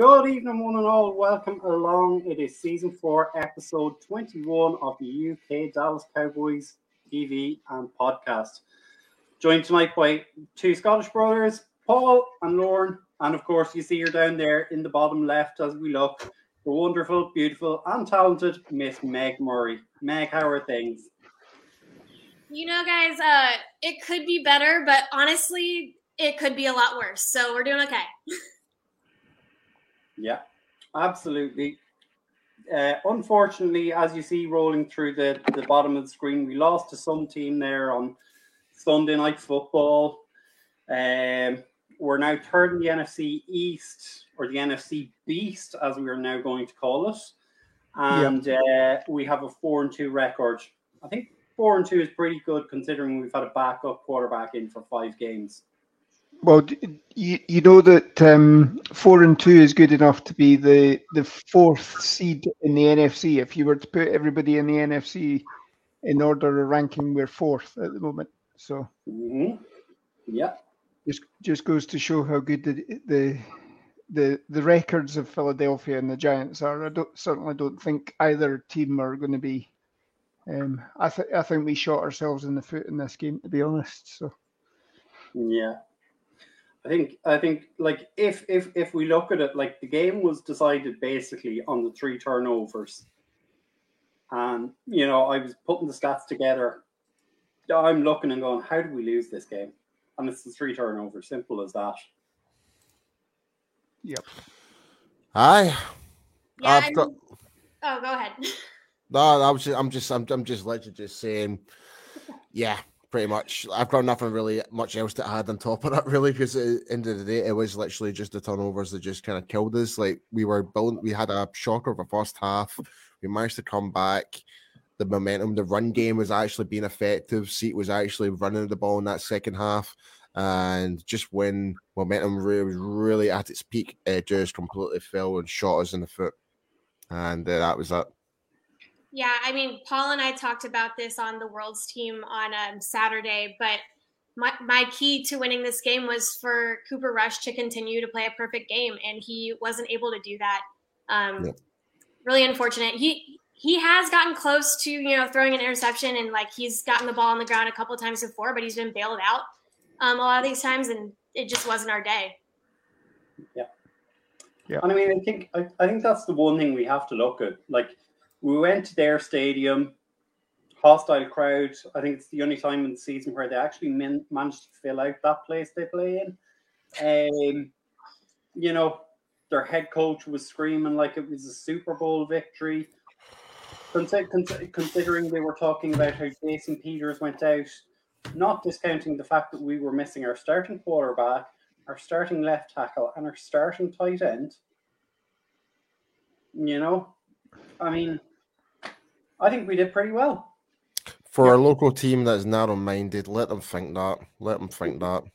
Good evening, one and all. Welcome along. It is season four, episode 21 of the UK Dallas Cowboys TV and podcast. Joined tonight by two Scottish brothers, Paul and Lauren. And of course, you see her down there in the bottom left as we look, the wonderful, beautiful, and talented Miss Meg Murray. Meg, how are things? You know, guys, uh, it could be better, but honestly, it could be a lot worse. So we're doing okay. Yeah, absolutely. Uh, unfortunately, as you see rolling through the, the bottom of the screen, we lost to some team there on Sunday night football. Um, we're now third in the NFC East, or the NFC Beast, as we are now going to call it. And yep. uh, we have a four and two record. I think four and two is pretty good considering we've had a backup quarterback in for five games. Well, you, you know that um, four and two is good enough to be the, the fourth seed in the NFC. If you were to put everybody in the NFC in order of ranking, we're fourth at the moment. So, mm-hmm. yeah, just just goes to show how good the the the the records of Philadelphia and the Giants are. I don't, certainly don't think either team are going to be. Um, I think I think we shot ourselves in the foot in this game, to be honest. So, yeah, I think I think like if if if we look at it, like the game was decided basically on the three turnovers. And you know, I was putting the stats together. I'm looking and going, how did we lose this game? And it's the three turnovers, simple as that. Yep. Hi. Yeah, I've got... Oh, go ahead. No, I was just, I'm just, I'm, I'm just literally just saying, yeah, pretty much. I've got nothing really much else to add on top of that, really, because at the end of the day, it was literally just the turnovers that just kind of killed us. Like we were building, we had a shocker of a first half. We managed to come back. The momentum, the run game was actually being effective. Zeke was actually running the ball in that second half. And just when momentum really, was really at its peak, it just completely fell and shot us in the foot. And uh, that was that. Yeah, I mean, Paul and I talked about this on the World's team on um, Saturday, but my, my key to winning this game was for Cooper Rush to continue to play a perfect game, and he wasn't able to do that. Um, yeah. Really unfortunate. He he has gotten close to you know throwing an interception, and like he's gotten the ball on the ground a couple times before, but he's been bailed out um, a lot of these times, and it just wasn't our day. Yeah. Yeah. And I mean, I think I, I think that's the one thing we have to look at. Like we went to their stadium, hostile crowd. I think it's the only time in the season where they actually min- managed to fill out that place they play in. Um, you know, their head coach was screaming like it was a Super Bowl victory. Considering they were talking about how Jason Peters went out, not discounting the fact that we were missing our starting quarterback, our starting left tackle, and our starting tight end. You know, I mean, I think we did pretty well. For yeah. a local team that's narrow minded, let them think that. Let them think that.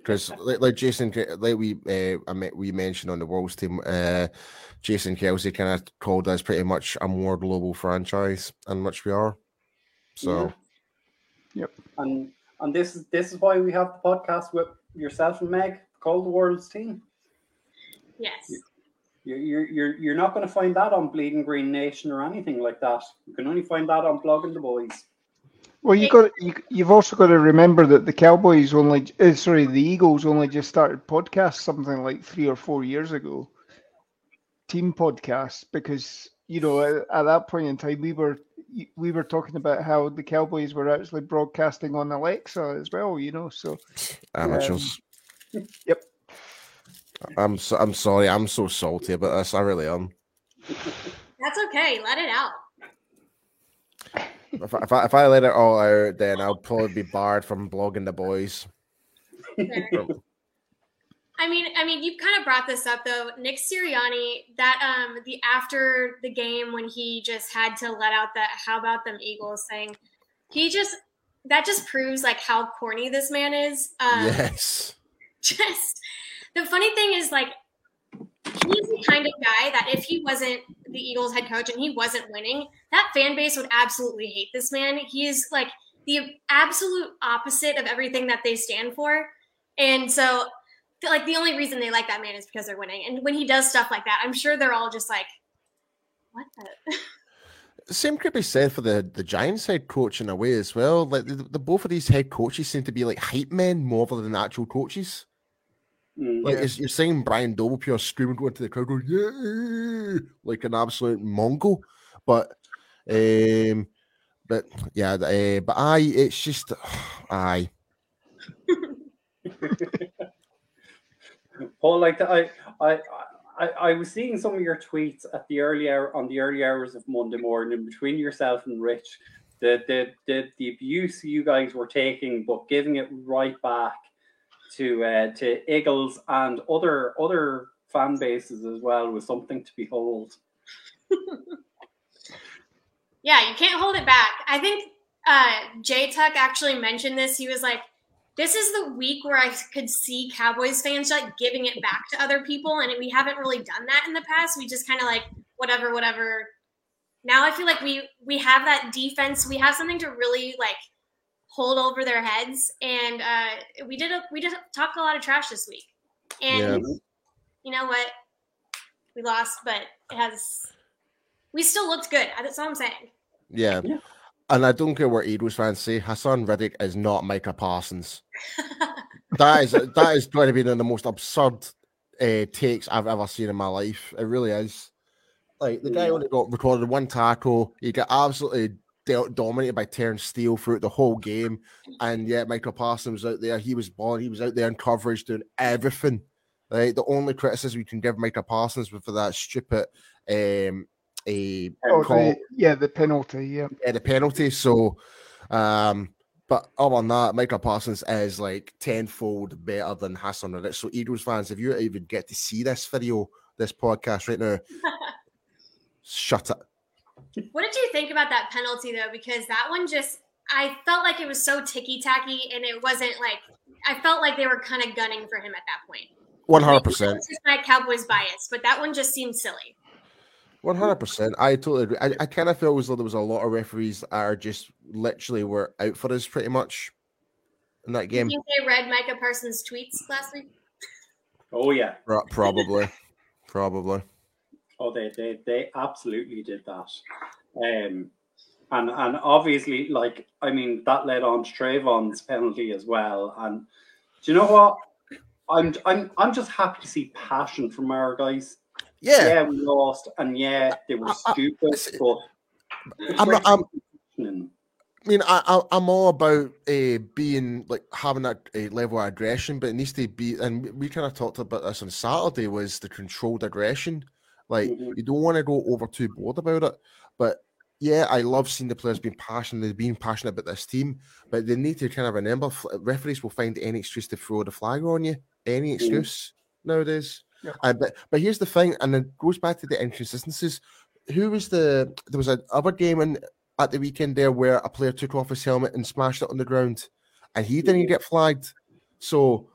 Because, like, like, Jason, like we uh, we mentioned on the World's team, uh, Jason Kelce kind of called us pretty much a more global franchise, and which we are. So, yeah. yep. And and this is this is why we have the podcast with yourself and Meg called the World's Team. Yes. You're, you're, you're not going to find that on Bleeding Green Nation or anything like that. You can only find that on Blogging the Boys. Well, you got you, you've also got to remember that the Cowboys only, uh, sorry, the Eagles only just started podcasts something like three or four years ago, team podcasts, because you know at, at, that point in time we were we were talking about how the Cowboys were actually broadcasting on Alexa as well, you know. So amateurs. Um, yep. I'm so, I'm sorry. I'm so salty about this. I really am. That's okay. Let it out. If I, if I, if I let it all out, then I'll probably be barred from blogging the boys. I mean, I mean, you kind of brought this up though. Nick Sirianni, that um, the after the game when he just had to let out that "How about them Eagles" thing, he just that just proves like how corny this man is. Um, yes. Just the funny thing is, like, he's the kind of guy that if he wasn't the Eagles head coach and he wasn't winning, that fan base would absolutely hate this man. He's like the absolute opposite of everything that they stand for. And so like the only reason they like that man is because they're winning. And when he does stuff like that, I'm sure they're all just like, what the? Same could be said for the the Giants head coach in a way as well. Like the, the both of these head coaches seem to be like hype men more than actual coaches. Mm, Like Yeah. you're, seeing Brian Doblepure screaming going to the crowd, going yeah, like an absolute mongol. But um, but yeah, uh, but I, it's just I Paul, like I, I, I, I was seeing some of your tweets at the early hour on the early hours of Monday morning between yourself and Rich. The the the, the abuse you guys were taking, but giving it right back to uh, to Eagles and other other fan bases as well was something to behold. Yeah, you can't hold it back. I think uh, Jay Tuck actually mentioned this. He was like, "This is the week where I could see Cowboys fans like giving it back to other people, and we haven't really done that in the past. We just kind of like whatever, whatever. Now I feel like we we have that defense. We have something to really like hold over their heads, and uh, we did a, we just talked a lot of trash this week. And you know what? We lost, but it has. We still looked good. That's all I'm saying. Yeah. Yeah. And I don't care what Eagles fans say, Haason Reddick is not Micah Parsons. that is that is going to be one of the most absurd uh, takes I've ever seen in my life. It really is. Like the guy only got recorded one tackle. He got absolutely dealt, dominated by Terence Steele throughout the whole game, and yet Micah Parsons was out there. He was balling. He was out there in coverage doing everything. Right. The only criticism we can give Micah Parsons was for that stupid um a Oh, call the, yeah, the penalty. Yeah. yeah, the penalty. So, um, but other than that, Micah Parsons is like tenfold better than Haason Reddick. So, Eagles fans, if you even get to see this video, this podcast right now, shut it. What did you think about that penalty though? Because that one just I felt like it was so ticky tacky and it wasn't like I felt like they were kind of gunning for him at that point. One hundred percent. It's just my Cowboys bias, but that one just seemed silly. One hundred percent. I totally agree. I, I kind of feel as though there was a lot of referees that are just literally were out for us pretty much in that Do you game. think they read Micah Parsons' tweets last week? Oh yeah, Pro- Probably, probably. Oh they they they absolutely did that. Um, and and obviously, like I mean, that led on to Trevon's penalty as well. And do you know what? I'm I'm I'm just happy to see passion from our guys. Yeah, Yeah, we lost, and yeah, they were I- I- stupid, it's- but I'm not- I'm- I mean, I, I I'm all about uh, being like having that uh, level of aggression, but it needs to be. And we- we kind of talked about this on Saturday was the controlled aggression. Like Mhm. you don't want to go over too board about it, but yeah, I love seeing the players being passionate, being passionate about this team. But they need to kind of remember f- referees will find any excuse to throw the flag on you, any excuse nowadays. Yeah. Uh, but but here's the thing, and it goes back to the inconsistencies. Who was the? There was a other game in at the weekend there where a player took off his helmet and smashed it on the ground, and he didn't Mhm. get flagged. So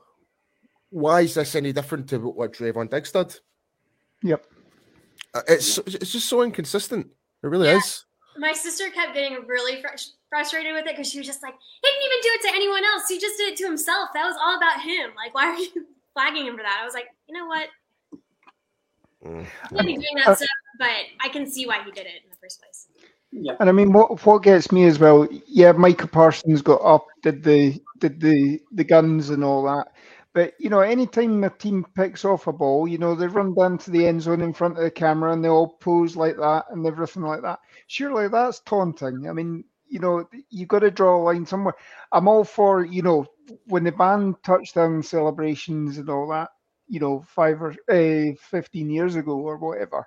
why is this any different to what Trevon Diggs did? Yep. Uh, It's it's just so inconsistent. It really Yeah. is. My sister kept getting really fr- frustrated with it because she was just like, he didn't even do it to anyone else. He just did it to himself. That was all about him. Like, why are you flagging him for that? I was like, you know what? Mm. He shouldn't be doing that stuff, but I can see why he did it in the first place. yeah, And I mean, what what gets me as well? Yeah, Micah Parsons got up, did the did the the guns and all that. But you know, anytime a team picks off a ball, you know, they run down to the end zone in front of the camera and they all pose like that and everything like that. Surely that's taunting. I mean, you know, you've got to draw a line somewhere. I'm all for you know when they ban touchdown celebrations and all that. You know, five or uh, fifteen years ago or whatever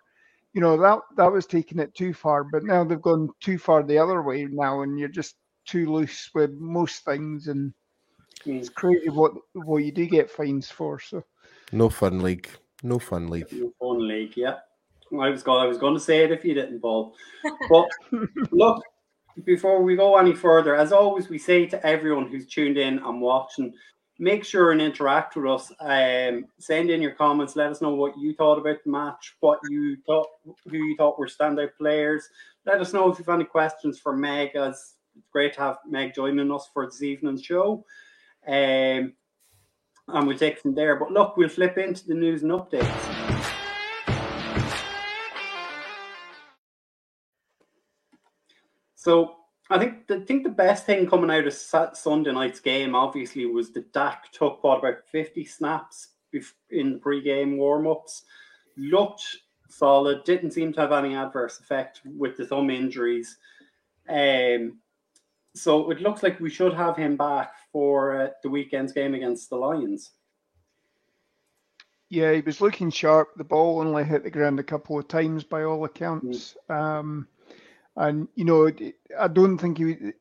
you know that that was taking it too far but now they've gone too far the other way now and you're just too loose with most things and. It's crazy what what you do get fines for so No fun league. No fun league. New fun league. Yeah, I was going. I was going to say it if you didn't, Paul. But look, before we go any further, as always, we say to everyone who's tuned in and watching, make sure and interact with us. Um, send in your comments. Let us know what you thought about the match, what you thought, who you thought were standout players. Let us know if you've any questions for Meg. As it's great to have Meg joining us for this evening's show. Um, and we'll take from there. But look, we'll flip into the news and updates. So I think the think the best thing coming out of Sunday night's game, obviously, was that Dak took what about fifty snaps in the pre-game warm-ups. Looked solid. Didn't seem to have any adverse effect with the thumb injuries. Um, so it looks like we should have him back for uh, the weekend's game against the Lions. Yeah, he was looking sharp. The ball only hit the ground a couple of times by all accounts. Mm. Um, and you know, I don't think he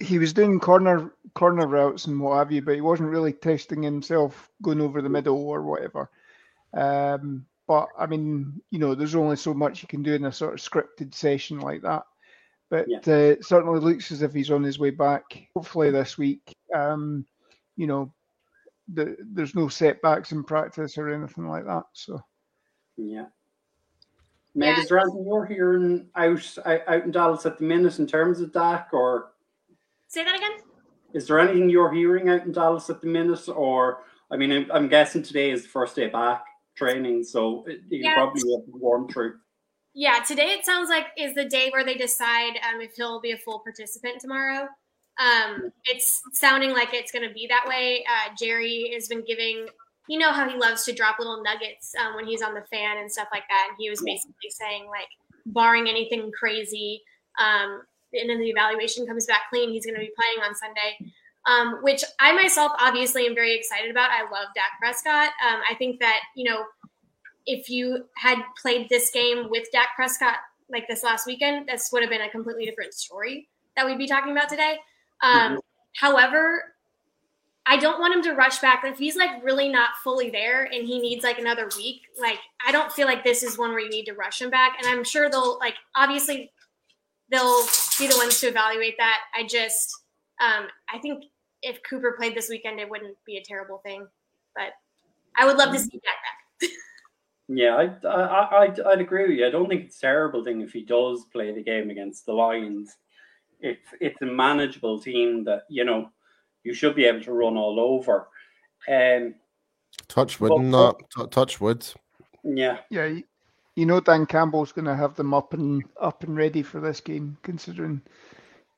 he was doing corner corner routes and what have you, but he wasn't really testing himself going over the middle or whatever. Um, but I mean, you know, there's only so much you can do in a sort of scripted session like that. But yeah. uh, certainly looks as if he's on his way back. Hopefully this week. Um, you know, the, there's no setbacks in practice or anything like that. So. Yeah. Meg, yeah. is there anything you're hearing out out in Dallas at the minute in terms of Dak or? Say that again. Is there anything you're hearing out in Dallas at the minute, or I mean, I'm, I'm guessing today is the first day back training, so you yeah. probably warm through. Yeah, today it sounds like is the day where they decide um, if he'll be a full participant tomorrow. Um, it's sounding like it's going to be that way. Uh, Jerry has been giving, you know, how he loves to drop little nuggets um, when he's on the fan and stuff like that. And he was basically saying, like, barring anything crazy, um, and then the evaluation comes back clean, he's going to be playing on Sunday. Um, which I myself obviously am very excited about. I love Dak Prescott. Um, I think that, you know, if you had played this game with Dak Prescott like this last weekend, this would have been a completely different story that we'd be talking about today. Um, mm-hmm. However, I don't want him to rush back. If he's like really not fully there and he needs like another week, like I don't feel like this is one where you need to rush him back. And I'm sure they'll like obviously they'll be the ones to evaluate that. I just um, I think if Cooper played this weekend, it wouldn't be a terrible thing. But I would love to mm-hmm. see Dak back. Yeah, I, I, I'd, I'd agree with you. I don't think it's a terrible thing if he does play the game against the Lions. If it's a manageable team that, you know, you should be able to run all over. Um, touch wood, but, not t- touch wood. Yeah. Yeah, you know Dan Campbell's going to have them up and up and ready for this game, considering,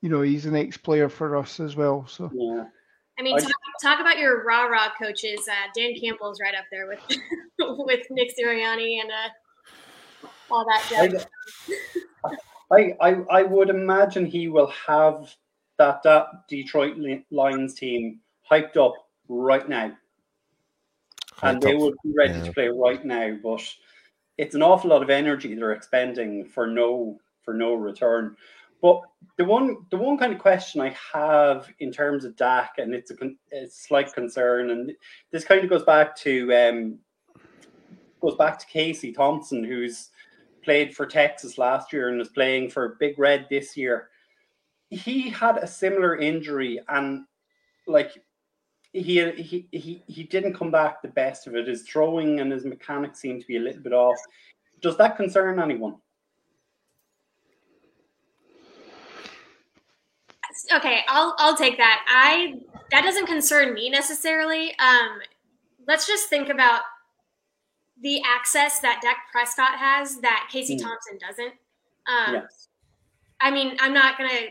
you know, he's an ex-player for us as well. So yeah, I mean, talk, talk about your rah rah coaches. Uh, Dan Campbell's right up there with with Nick Sirianni and uh, all that jazz. I, I I would imagine he will have that that Detroit Lions team hyped up right now, hyped and they would be ready yeah. to play right now. But it's an awful lot of energy they're expending for no for no return. But the one the one kind of question I have in terms of Dak, and it's a, a slight concern, and this kind of goes back to um, goes back to Casey Thompson, who's played for Texas last year and is playing for Big Red this year. He had a similar injury, and like he he he he didn't come back the best of it. His throwing and his mechanics seem to be a little bit off. Does that concern anyone? Okay, I'll I'll take that. I that doesn't concern me necessarily. Um, let's just think about the access that Dak Prescott has that Casey mm. Thompson doesn't. Um, yes. I mean, I'm not gonna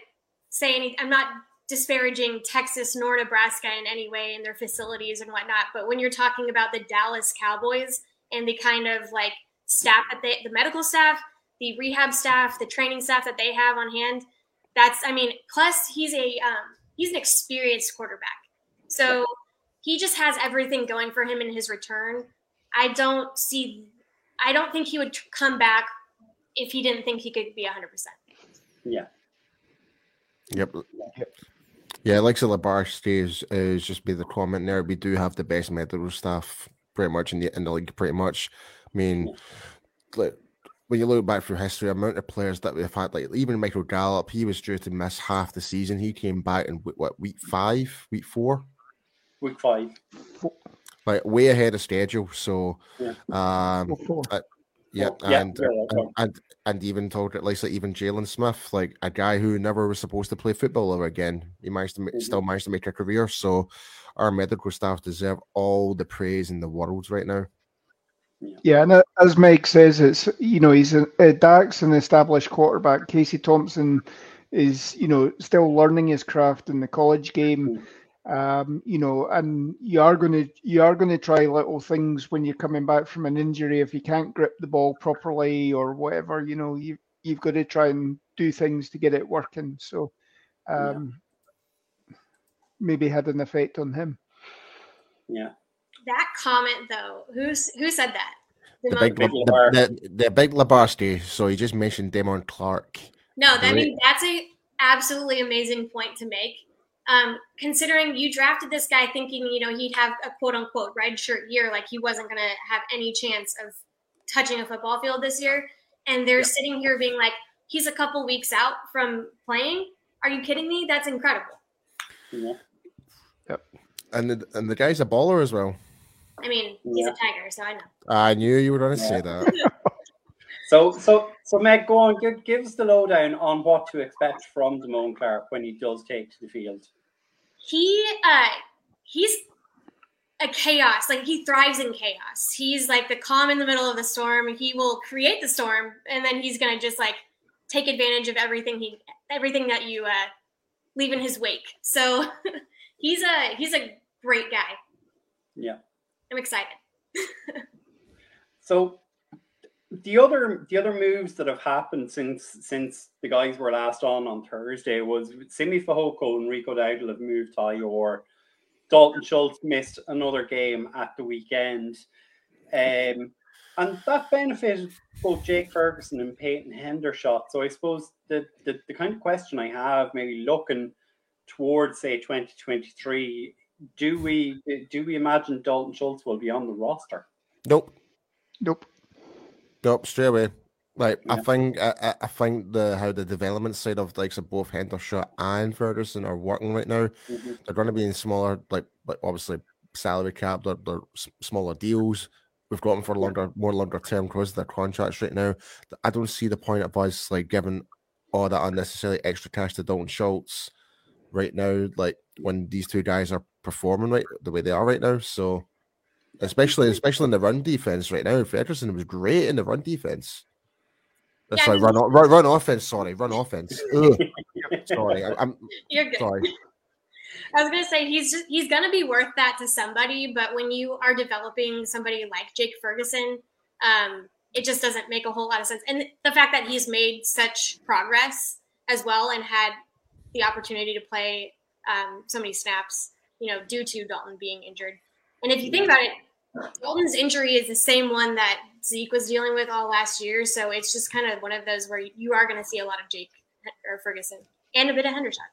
say any. I'm not disparaging Texas nor Nebraska in any way in their facilities and whatnot. But when you're talking about the Dallas Cowboys and the kind of like staff that they, the medical staff, the rehab staff, the training staff that they have on hand, that's I mean, plus he's a um, he's an experienced quarterback, so he just has everything going for him in his return. I don't see, I don't think he would come back if he didn't think he could be hundred percent. Yeah. Yep. Yeah, like Labar stays is just be the comment there. We do have the best medical staff pretty much in the in the league. Pretty much. I mean, like when you look back through history, amount of players that we've had, like even Michael Gallup, he was due to miss half the season. He came back in what week five, week four, week five, like way ahead of schedule. So, yeah. um, Yep, Oh, yeah, and, yeah, yeah, and, and and even told it like even Jaylon Smith, like a guy who never was supposed to play football ever again, he managed to ma- Mhm. still managed to make a career. So our medical staff deserve all the praise in the world right now. Yeah, and as Mike says, it's you know he's a, uh, Dak's an established quarterback. Casey Thompson is you know still learning his craft in the college game. Um, you know, and you are going to you are going to try little things when you're coming back from an injury. If you can't grip the ball properly or whatever, you know, you you've got to try and do things to get it working. So, Yeah. um, maybe had an effect on him. Yeah. That comment though, who's who said that? The big, Big the, the, the big Labasti. So he just mentioned Damone Clark. No, that, I Great. mean that's a absolutely amazing point to make. Um, considering you drafted this guy thinking you know he'd have a quote unquote red shirt year, like he wasn't going to have any chance of touching a football field this year, and they're Yeah. sitting here being like he's a couple weeks out from playing. Are you kidding me? That's incredible. Yeah. And the, and the guy's a baller as well. I mean, he's Yeah. a tiger, so I know. I knew you were going to Yeah. say that. So, so, so, Meg, go on. Give, give us the lowdown on what to expect from Damone Clark when he does take to the field. he uh he's a chaos like he thrives in chaos he's like the calm in the middle of the storm he will create the storm and then he's gonna just like take advantage of everything he everything that you uh leave in his wake so he's a he's a great guy Yeah. I'm excited So, the other the other moves that have happened since since the guys were last on on Thursday was Simi Fehoko and Rico Dowdle have moved to IOR. Dalton Schultz missed another game at the weekend. Um, and that benefited both Jake Ferguson and Peyton Hendershot. So I suppose the, the, the kind of question I have, maybe looking towards say 2023, do we do we imagine Dalton Schultz will be on the roster? Nope. Nope. Nope, straight away. Like I think I, I- I think the how the development side of like of both Hendershot and Ferguson are working right now. Mhm. They're going to be in smaller, like, like obviously salary cap. They're, they're smaller deals. We've got them for longer, more longer term because of their contracts right now. I don't see the point of us like giving all that unnecessary extra cash to Dalton Schultz right now. Like when these two guys are performing right the way they are right now. So especially especially in the run defense right now, Ferguson was great in the run defense. Uh, Yeah, run, run run offense. Sorry, run offense. Sorry, I, good sorry. I was gonna say he's just, he's gonna be worth that to somebody, but when you are developing somebody like Jake Ferguson, um, it just doesn't make a whole lot of sense. And the fact that he's made such progress as well and had the opportunity to play um, so many snaps, you know, due to Dalton being injured. And if you think about it, Dalton's injury is the same one that Zeke was dealing with all last year, so it's just kind of one of those where you are going to see a lot of Jake or Ferguson and a bit of Henderson.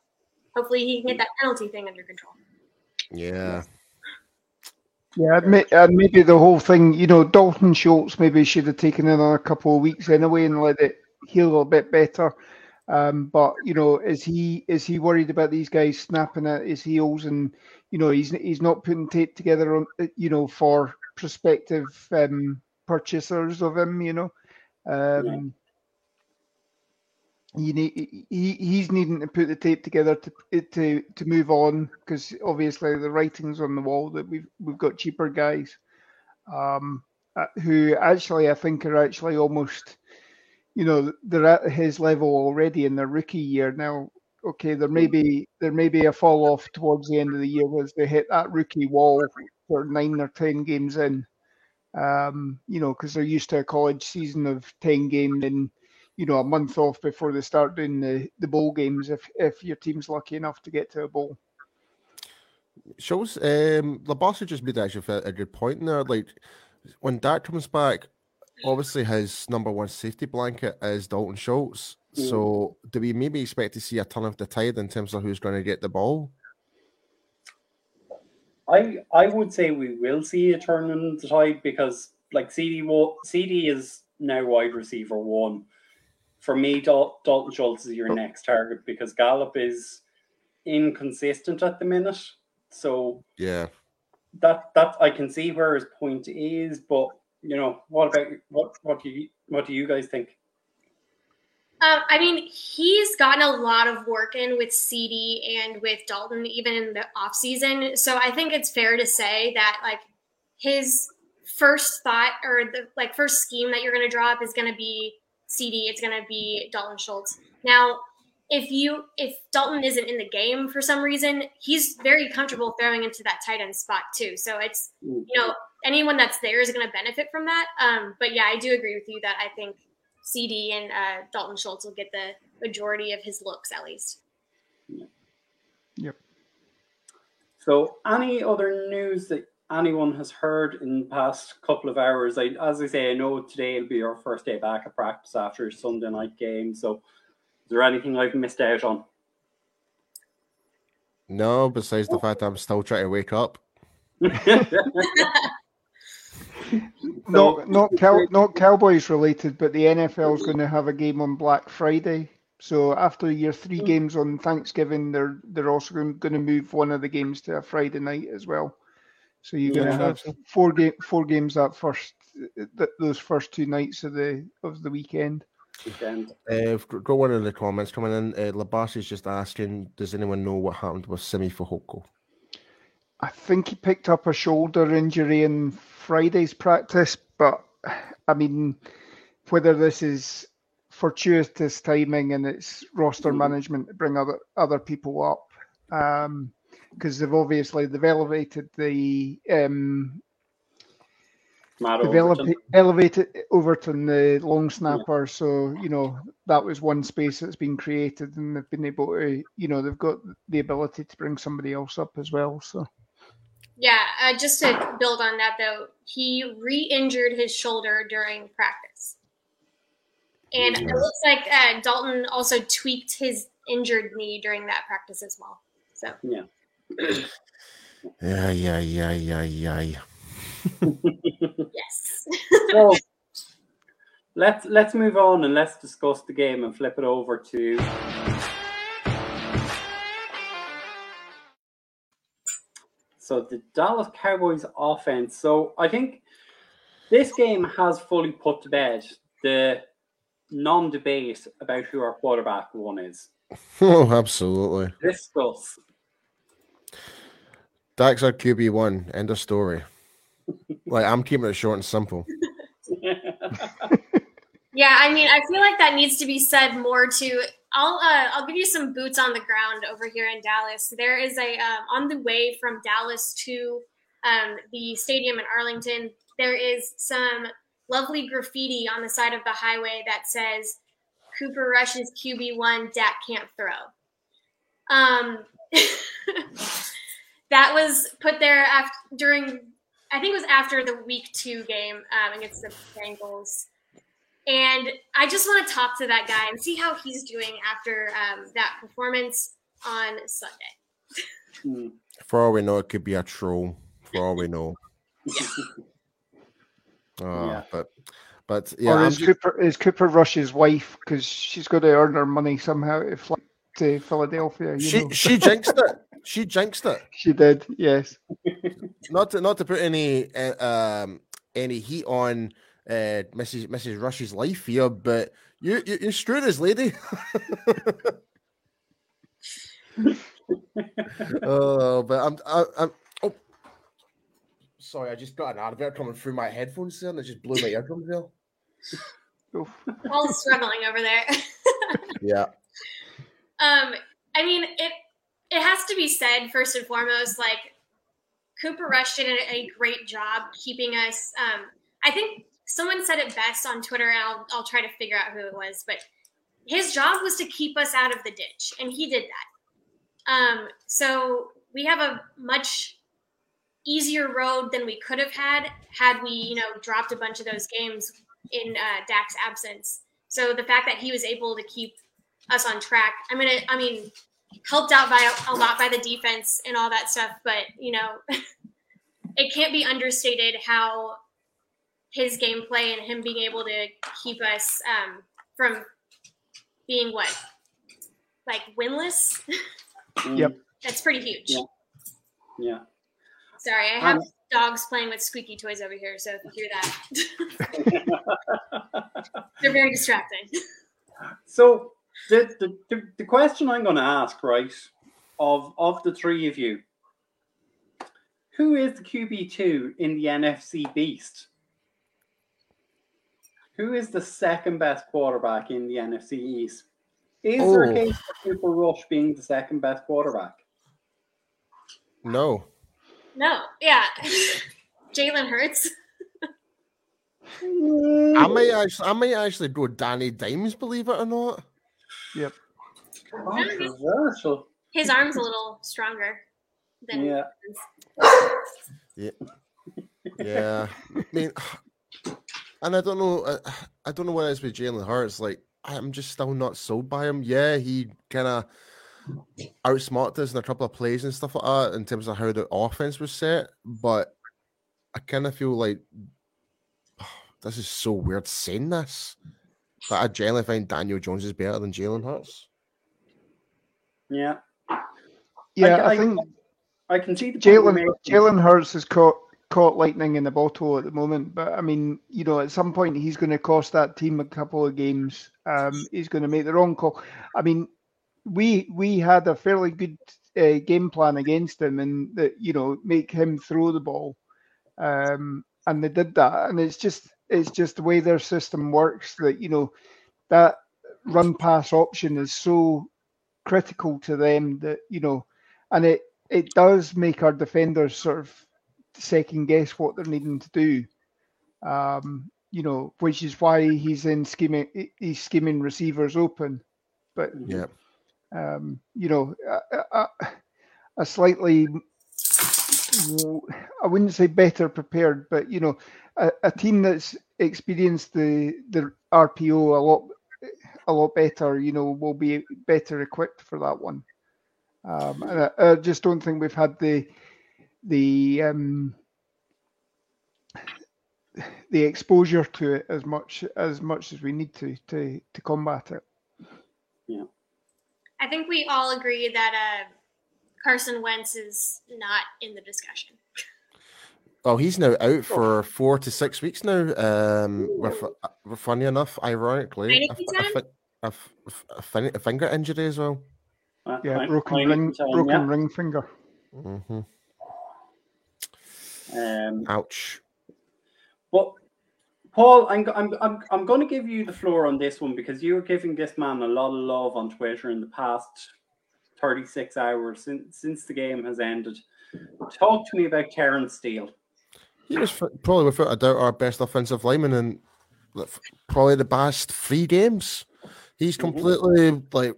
Hopefully, he can get that penalty thing under control. Yeah. Yeah, and, may, and maybe the whole thing, you know, Dalton Schultz maybe should have taken another couple of weeks anyway and let it heal a bit better. Um, but you know, is he is he worried about these guys snapping at his heels and you know he's he's not putting tape together on you know for prospective um, purchasers of him, you know. Um, you need he, he's needing to put the tape together to to to move on because obviously the writing's on the wall that we've we've got cheaper guys um uh, who actually I think are actually almost you know they're at his level already in their rookie year now okay there may be there may be a fall off towards the end of the year as they hit that rookie wall for nine or ten games in um you know because they're used to a college season of 10 games and you know a month off before they start doing the, the bowl games if if your team's lucky enough to get to a bowl. Shows um Labasa just made actually a a good point there. Like when Dak comes back, obviously his number one safety blanket is Dalton Schultz. Mm. So do we maybe expect to see a turn of the tide in terms of who's going to get the ball? I I would say we will see a turn in the tide because like CeeDee CeeDee is now wide receiver one. For me, Dal- Dalton Schultz is your oh. next target because Gallup is inconsistent at the minute. So Yeah. that that I can see where his point is, but you know, what about what what do you what do you guys think? Um, I mean, he's gotten a lot of work in with CeeDee and with Dalton, even in the off season. So I think it's fair to say that like his first thought or the like first scheme that you're going to draw up is going to be CeeDee. It's going to be Dalton Schultz. Now, if you if Dalton isn't in the game for some reason, he's very comfortable throwing into that tight end spot too. So it's you know anyone that's there is going to benefit from that. Um, but yeah, I do agree with you that I think CeeDee and uh, Dalton Schultz will get the majority of his looks at least. Yep. So, any other news that anyone has heard in the past couple of hours? I, as I say, I know today will be our first day back at practice after Sunday night game. So, is there anything I've missed out on? No, besides the fact that I'm still trying to wake up. not not cow, not Cowboys related, but the NFL is going to have a game on Black Friday. So after your three games on Thanksgiving, they're they're also going, going to move one of the games to a Friday night as well. So you're going to have four game four games that first th- those first two nights of the of the weekend. Weekend. Uh, I've got one in the comments coming in. Uh, Labas is just asking, does anyone know what happened with Simi Fehoko? I think he picked up a shoulder injury in Friday's practice, but I mean, whether this is fortuitous timing and it's roster management to bring other other people up, because um, they've obviously they've elevated the um, they've Overton. eleva- elevated Overton, the long snapper. So you know that was one space that's been created, and they've been able to, you know, they've got the ability to bring somebody else up as well. So. Yeah, uh, just to build on that though, he re-injured his shoulder during practice, and it looks like uh, Dalton also tweaked his injured knee during that practice as well. So Yeah. Yeah, yeah, yeah, yeah, yeah. yes, so let's let's move on and let's discuss the game and flip it over to so the Dallas Cowboys offense. So I think this game has fully put to bed the non-debate about who our quarterback one is. Oh, absolutely. Discuss. Dak's our QB one. End of story. like I'm keeping it short and simple. yeah. I mean, I feel like that needs to be said more to. I'll uh, I'll give you some boots on the ground over here in Dallas. There is a um, on the way from Dallas to um, the stadium in Arlington. There is some lovely graffiti on the side of the highway that says Cooper Rush's QB one, Dak can't throw. Um, that was put there after during I think it was after the week two game um, against the Bengals. And I just want to talk to that guy and see how he's doing after um, that performance on Sunday. For all we know, it could be a troll. For all we know. Yeah. Oh, Yeah. but but yeah, or is ju- Cooper is Cooper Rush's wife because she's got to earn her money somehow to fly to Philadelphia. You she know. she jinxed it. She jinxed it. she did, yes. Not to not to put any uh, um any heat on uh Mrs. Mrs. Rush's life here, but you you you screwed this lady. oh, but I'm I, I'm oh sorry, I just got an advert coming through my headphones there and it just blew my eardrums there. Paul's struggling over there. Yeah. Um, I mean, it it has to be said first and foremost. Like Cooper Rush did a, a great job keeping us. Um, I think someone said it best on Twitter, and I'll I'll try to figure out who it was. But his job was to keep us out of the ditch, and he did that. Um, so we have a much easier road than we could have had had we, you know, dropped a bunch of those games in uh, Dak's absence. So the fact that he was able to keep us on track, I'm gonna, I mean, helped out by a lot by the defense and all that stuff. But you know, it can't be understated how his gameplay and him being able to keep us um, from being what, like winless. Yep. That's pretty huge. Yeah. Yeah. Sorry, I have Um, dogs playing with squeaky toys over here, so if you hear that, they're very distracting. So the, the, the, the question I'm going to ask, right, of of the three of you, who is the QB two in the NFC Beast? Who is the second best quarterback in the NFC East? Is there a Oh. case for Cooper Rush being the second best quarterback? No. No, yeah, Jalen Hurts. I might actually, I might actually go Danny Dimes, believe it or not. Yep. Controversial. His arm's a little stronger than. Yeah. Yeah, I mean, and I don't know, I, I don't know what it is with Jalen Hurts. Like, I'm just still not sold by him. Yeah, he kind of outsmarted us in a couple of plays and stuff like that in terms of how the offense was set, but I kind of feel like this is so weird saying this, but I generally find Daniel Jones is better than Jalen Hurts. Yeah. Yeah, I- I, I- think I can see the Jalen. Jalen Hurts has caught caught lightning in the bottle at the moment, but I mean, you know, at some point he's going to cost that team a couple of games. Um, he's going to make the wrong call. I mean, we we had a fairly good uh, game plan against him, and that you know make him throw the ball, um, and they did that. And it's just it's just the way their system works that you know that run pass option is so critical to them that you know, and it it does make our defenders sort of second guess what they're needing to do. Um, you know, which is why he's in scheming he's scheming receivers open. But Yeah, um, you know, a, a, a slightly I wouldn't say better prepared, but you know, a, a team that's experienced the the RPO a lot a lot better, you know, will be better equipped for that one. Um, and I, I just don't think we've had the the um, the exposure to it as much as much as we need to to to combat it. Yeah, I think we all agree that uh, Carson Wentz is not in the discussion. Well, he's now out for four to six weeks now. Um, with, uh, with funny enough, ironically, Any a, f- a, time? fi- a, f- a fin- a finger injury as well. Uh, Yeah, broken ring, time, broken yeah. ring finger. hmm Um, Ouch. But Paul, I'm I'm I'm I'm going to give you the floor on this one because you were giving this man a lot of love on Twitter in the past 36 hours since since the game has ended. Talk to me about Terence Steele. He was probably without a doubt our best offensive lineman in probably the past three games. He's Mhm. completely like he did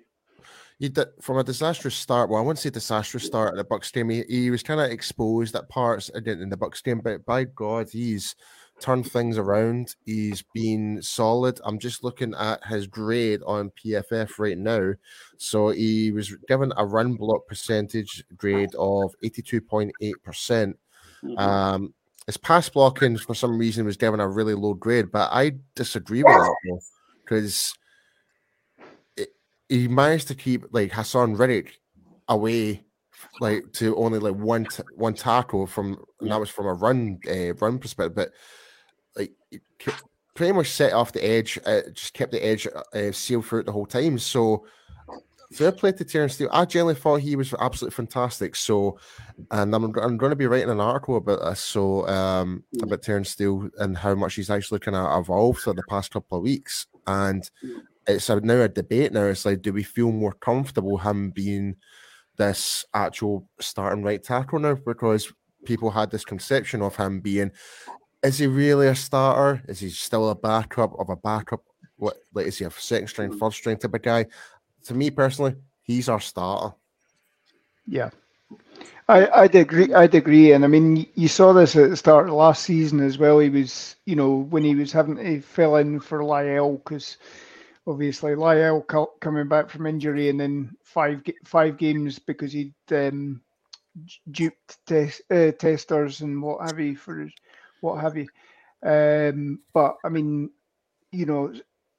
from a disastrous start. Well, I wouldn't say disastrous start at the Bucks game. He, he was kind of exposed at parts in in the Bucks game, but by God, he's turned things around. He's been solid. I'm just looking at his grade on PFF right now. So he was given a run block percentage grade of 82.8 percent. Mhm. Um, his pass blocking for some reason was given a really low grade, but I disagree with that because he managed to keep like Haason Reddick away, like to only like one t- one tackle from, and that was from a run uh, run perspective. But like he pretty much set off the edge, uh, just kept the edge uh, sealed throughout the whole time. So. Fair play to Terence Steele. I generally thought he was absolutely fantastic. So, and I'm, I'm going to be writing an article about this. So, um, Mm. about Terence Steele and how much he's actually kind of evolved for the past couple of weeks. And. It's a, now a debate. Now it's like, do we feel more comfortable him being this actual starting right tackle now? Because people had this conception of him being, is he really a starter? Is he still a backup of a backup? What like is he a second string, first third string type of guy? To me personally, he's our starter. Yeah. I, I'd agree. I'd agree, and I mean, you saw this at the start of last season as well. He was, you know, when he was having he fell in for La'el because obviously La'el coming back from injury and then five five games because he'd um, duped test, uh, testers and what have you for his, what have you. Um, but I mean, you know,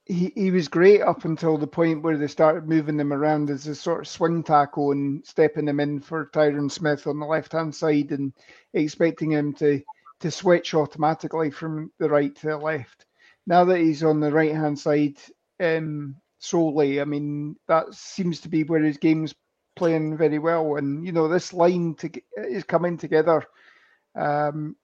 he, he was great up until the point where they started moving them around as a sort of swing tackle and stepping them in for Tyron Smith on the left hand side and expecting him to to switch automatically from the right to the left. Now that he's on the right hand side um, solely, I mean that seems to be where his game's playing very well. And you know this line to, is coming together. Um,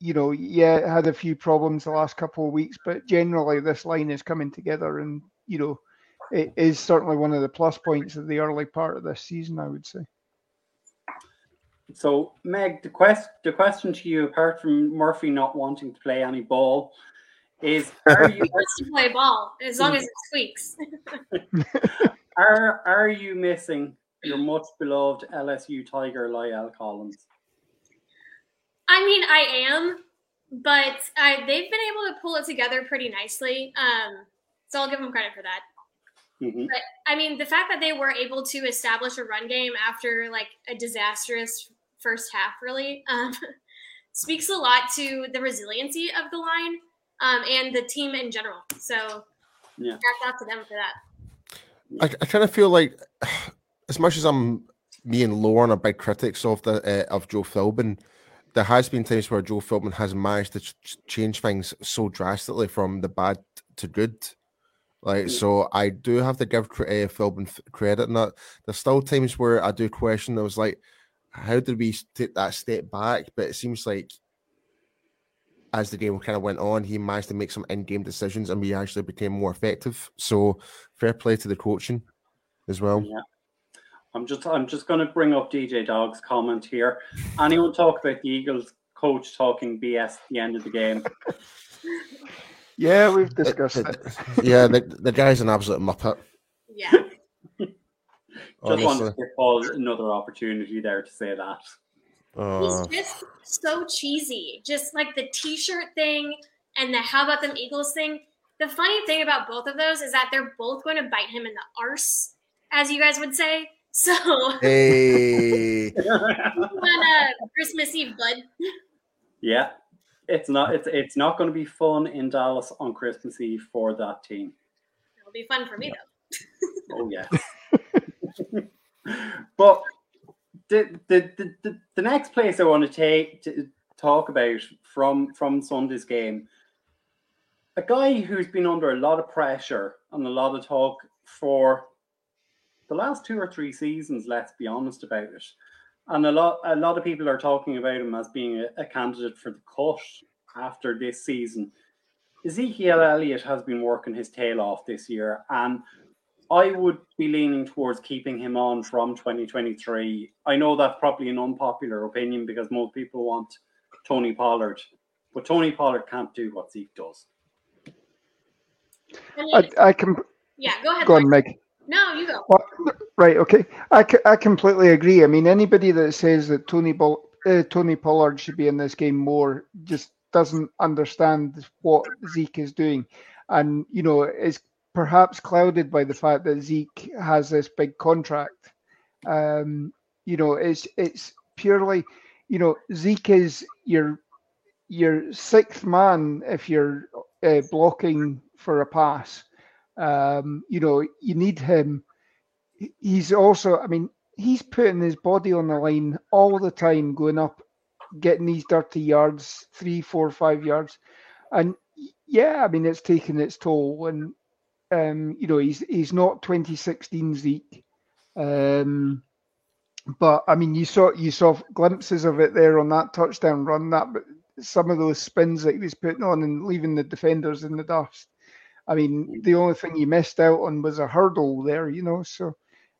you know, yeah, had a few problems the last couple of weeks, but generally this line is coming together, and you know, it is certainly one of the plus points of the early part of this season, I would say. So, Meg, the quest the question to you, apart from Murphy not wanting to play any ball, is are you wants to play ball as long as it squeaks? are are you missing your much beloved LSU Tiger La'el Collins? I mean, I am, but I, they've been able to pull it together pretty nicely. Um, so I'll give them credit for that. Mm-hmm. But I mean, the fact that they were able to establish a run game after like a disastrous first half really um, speaks a lot to the resiliency of the line um, and the team in general. So, yeah, out to them for that. I, I kind of feel like, as much as I'm me and Lauren are big critics of the uh, of Joe Philbin, there has been times where Joe Philbin has managed to ch- change things so drastically from the bad to good. Like mm. so, I do have to give uh, Philbin credit in that. There's still times where I do question. I was like, how did we take that step back? But it seems like as the game kind of went on, he managed to make some in-game decisions, and we actually became more effective. So, fair play to the coaching as well. Yeah. I'm just I'm just going to bring up DJ Dog's comment here. Anyone talk about the Eagles coach talking BS at the end of the game? Yeah, we've discussed uh, it. it. Yeah, the, the guy's an absolute muppet. Yeah. just wanted to give Paul another opportunity there to say that. Uh, He's just so cheesy. Just like the T-shirt thing and the "How about them Eagles" thing. The funny thing about both of those is that they're both going to bite him in the arse, as you guys would say. So hey, on uh, Christmas Eve, bud. Yeah, it's not. It's it's not going to be fun in Dallas on Christmas Eve for that team. It'll be fun for me though. oh yeah. but the, the the, the next place I want to take to talk about from from Sunday's game, a guy who's been under a lot of pressure and a lot of talk for the last two or three seasons, let's be honest about it. And a lot a lot of people are talking about him as being a, a candidate for the cut after this season. Ezekiel Elliott has been working his tail off this year, and I would be leaning towards keeping him on from 2023. I know that's probably an unpopular opinion because most people want Tony Pollard, but Tony Pollard can't do what Zeke does. I, I can. Yeah, go ahead. Go on, Meg. No, you go. Well, right. Okay. I, I completely agree. I mean, anybody that says that Tony Ball, uh, Tony Pollard should be in this game more just doesn't understand what Zeke is doing, and you know is perhaps clouded by the fact that Zeke has this big contract. Um, you know, it's it's purely, you know, Zeke is your your sixth man if you're uh, blocking for a pass. Um, you know, you need him. He's also, I mean, he's putting his body on the line all the time, going up, getting these dirty yards, three, four, five yards. And yeah, I mean, it's taken its toll. And, um, you know, he's he's not 2016 Zeke. Um, but I mean, you saw you saw glimpses of it there on that touchdown run. That but some of those spins that he was putting on and leaving the defenders in the dust. I mean, the only thing he missed out on was a hurdle there, you know. So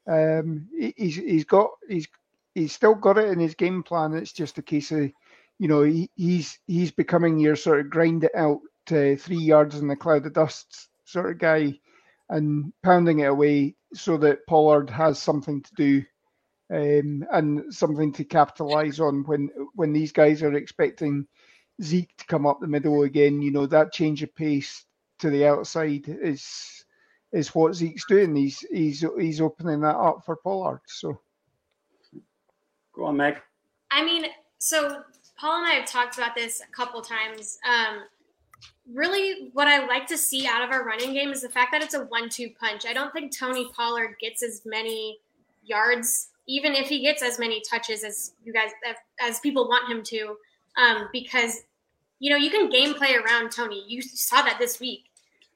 um, he's he's got he's he's still got it in his game plan. It's just a case of, you know, he, he's he's becoming your sort of grind it out to three yards in the cloud of dust sort of guy, and pounding it away so that Pollard has something to do. Um, and something to capitalize on when when these guys are expecting Zeke to come up the middle again. You know that change of pace to the outside is is what Zeke's doing. He's he's he's opening that up for Pollard. So go on, Meg. I mean, so Paul and I have talked about this a couple times. Um, really what I like to see out of our running game is the fact that it's a one-two punch. I don't think Tony Pollard gets as many yards, even if he gets as many touches as you guys as people want him to, um, because you know you can game play around Tony. You saw that this week.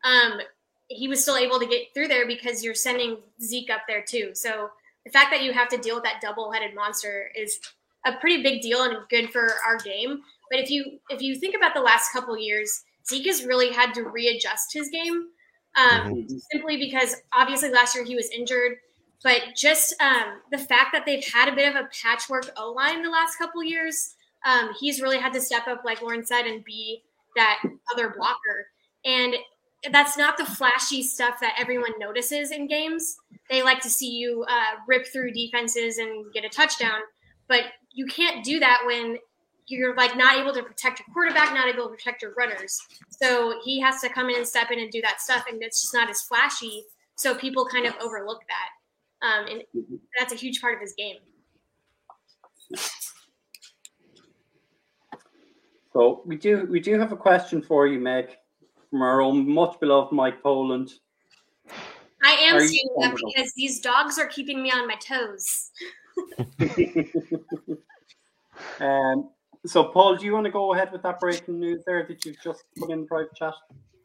Um, he was still able to get through there because you're sending Zeke up there too. So the fact that you have to deal with that double-headed monster is a pretty big deal and good for our game. But if you if you think about the last couple years, Zeke has really had to readjust his game, um, mm-hmm. simply because obviously last year he was injured. But just um, the fact that they've had a bit of a patchwork O line the last couple years, um, he's really had to step up, like Lauren said, and be that other blocker. And that's not the flashy stuff that everyone notices in games. They like to see you uh, rip through defenses and get a touchdown, but you can't do that when you're like not able to protect your quarterback, not able to protect your runners. So he has to come in and step in and do that stuff, and it's just not as flashy. So people kind of overlook that, um, and that's a huge part of his game. So we do we do have a question for you, Meg, from our own much beloved Mike Poland. I am seeing that because these dogs are keeping me on my toes. um, so, Paul, do you want to go ahead with that breaking news there that you've just put in private chat?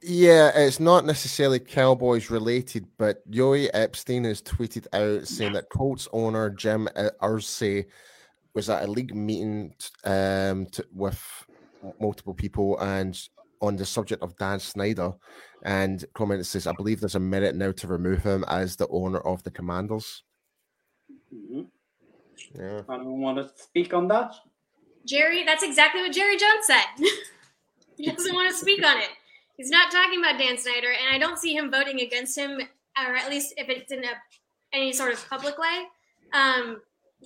Yeah, it's not necessarily Cowboys related, but Jori Epstein has tweeted out saying that Colts owner Jim Irsay was at a league meeting um, to, with multiple people and on the subject of Dan Snyder, and comment says, "I believe there's a minute now to remove him as the owner of the Commanders." Mm-hmm. Yeah, I don't want to speak on that. Jerry, that's exactly what Jerry Jones said. he doesn't want to speak on it. He's not talking about Dan Snyder, and I don't see him voting against him, or at least if it's in a, any sort of public way. Um,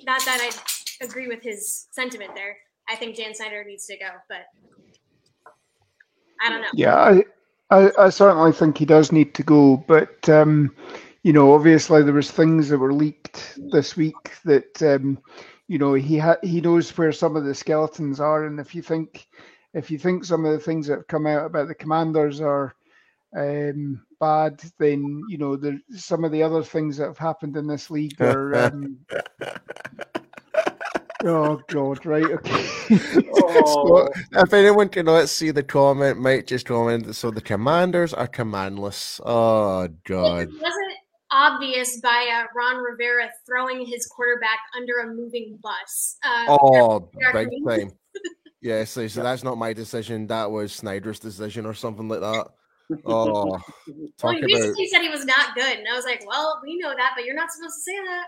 not that I agree with his sentiment there. I think Dan Snyder needs to go, but I don't know. Yeah, I, I, I certainly think he does need to go, but um, you know, obviously there was things that were leaked this week that um, you know he ha- he knows where some of the skeletons are, and if you think if you think some of the things that have come out about the commanders are um, bad, then you know the some of the other things that have happened in this league are. Um, oh God! Right. Okay. oh. if anyone cannot see the comment, might just comment. So the commanders are commandless. Oh God! It wasn't obvious by uh, Ron Rivera throwing his quarterback under a moving bus. Uh, oh, big time. yeah, so, so that's not my decision. That was Snyder's decision or something like that. Oh, well, he recently said he was not good, and I was like, "Well, we know that, but you're not supposed to say that."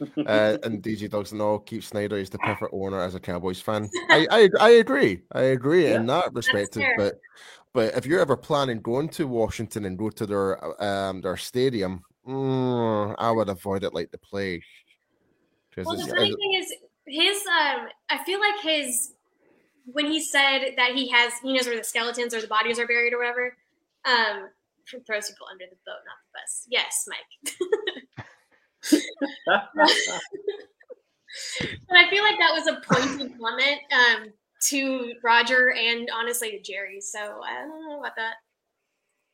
uh, and DG Dogs no, keep Snyder is the perfect owner as a Cowboys fan. I I, I agree. I agree yeah, in that respect. But but if you're ever planning going to Washington and go to their um their stadium, Mm, I would avoid it like the plague. Well, the funny thing is, his um, I feel like his when he said that he has he knows where the skeletons or the bodies are buried or whatever. Um, throws people under the boat, not the bus. Yes, Mike. but I feel like that was a pointed comment um, to Roger and honestly to Jerry. So I don't know about that.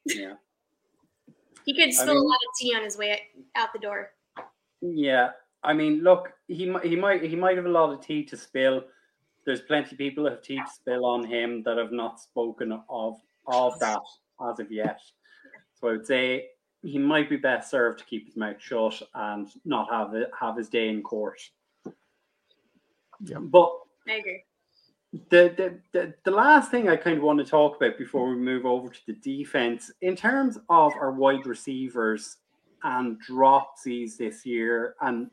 Yeah. He could spill I mean, a lot of tea on his way out the door. Yeah, I mean, look, he he might he might have a lot of tea to spill. There's plenty of people that have tea to spill on him that have not spoken of of that as of yet. So I would say he might be best served to keep his mouth shut and not have it have his day in court. Yeah, but I agree the, the, the, the last thing I kind of want to talk about before we move over to the defense, in terms of our wide receivers and dropsies this year, and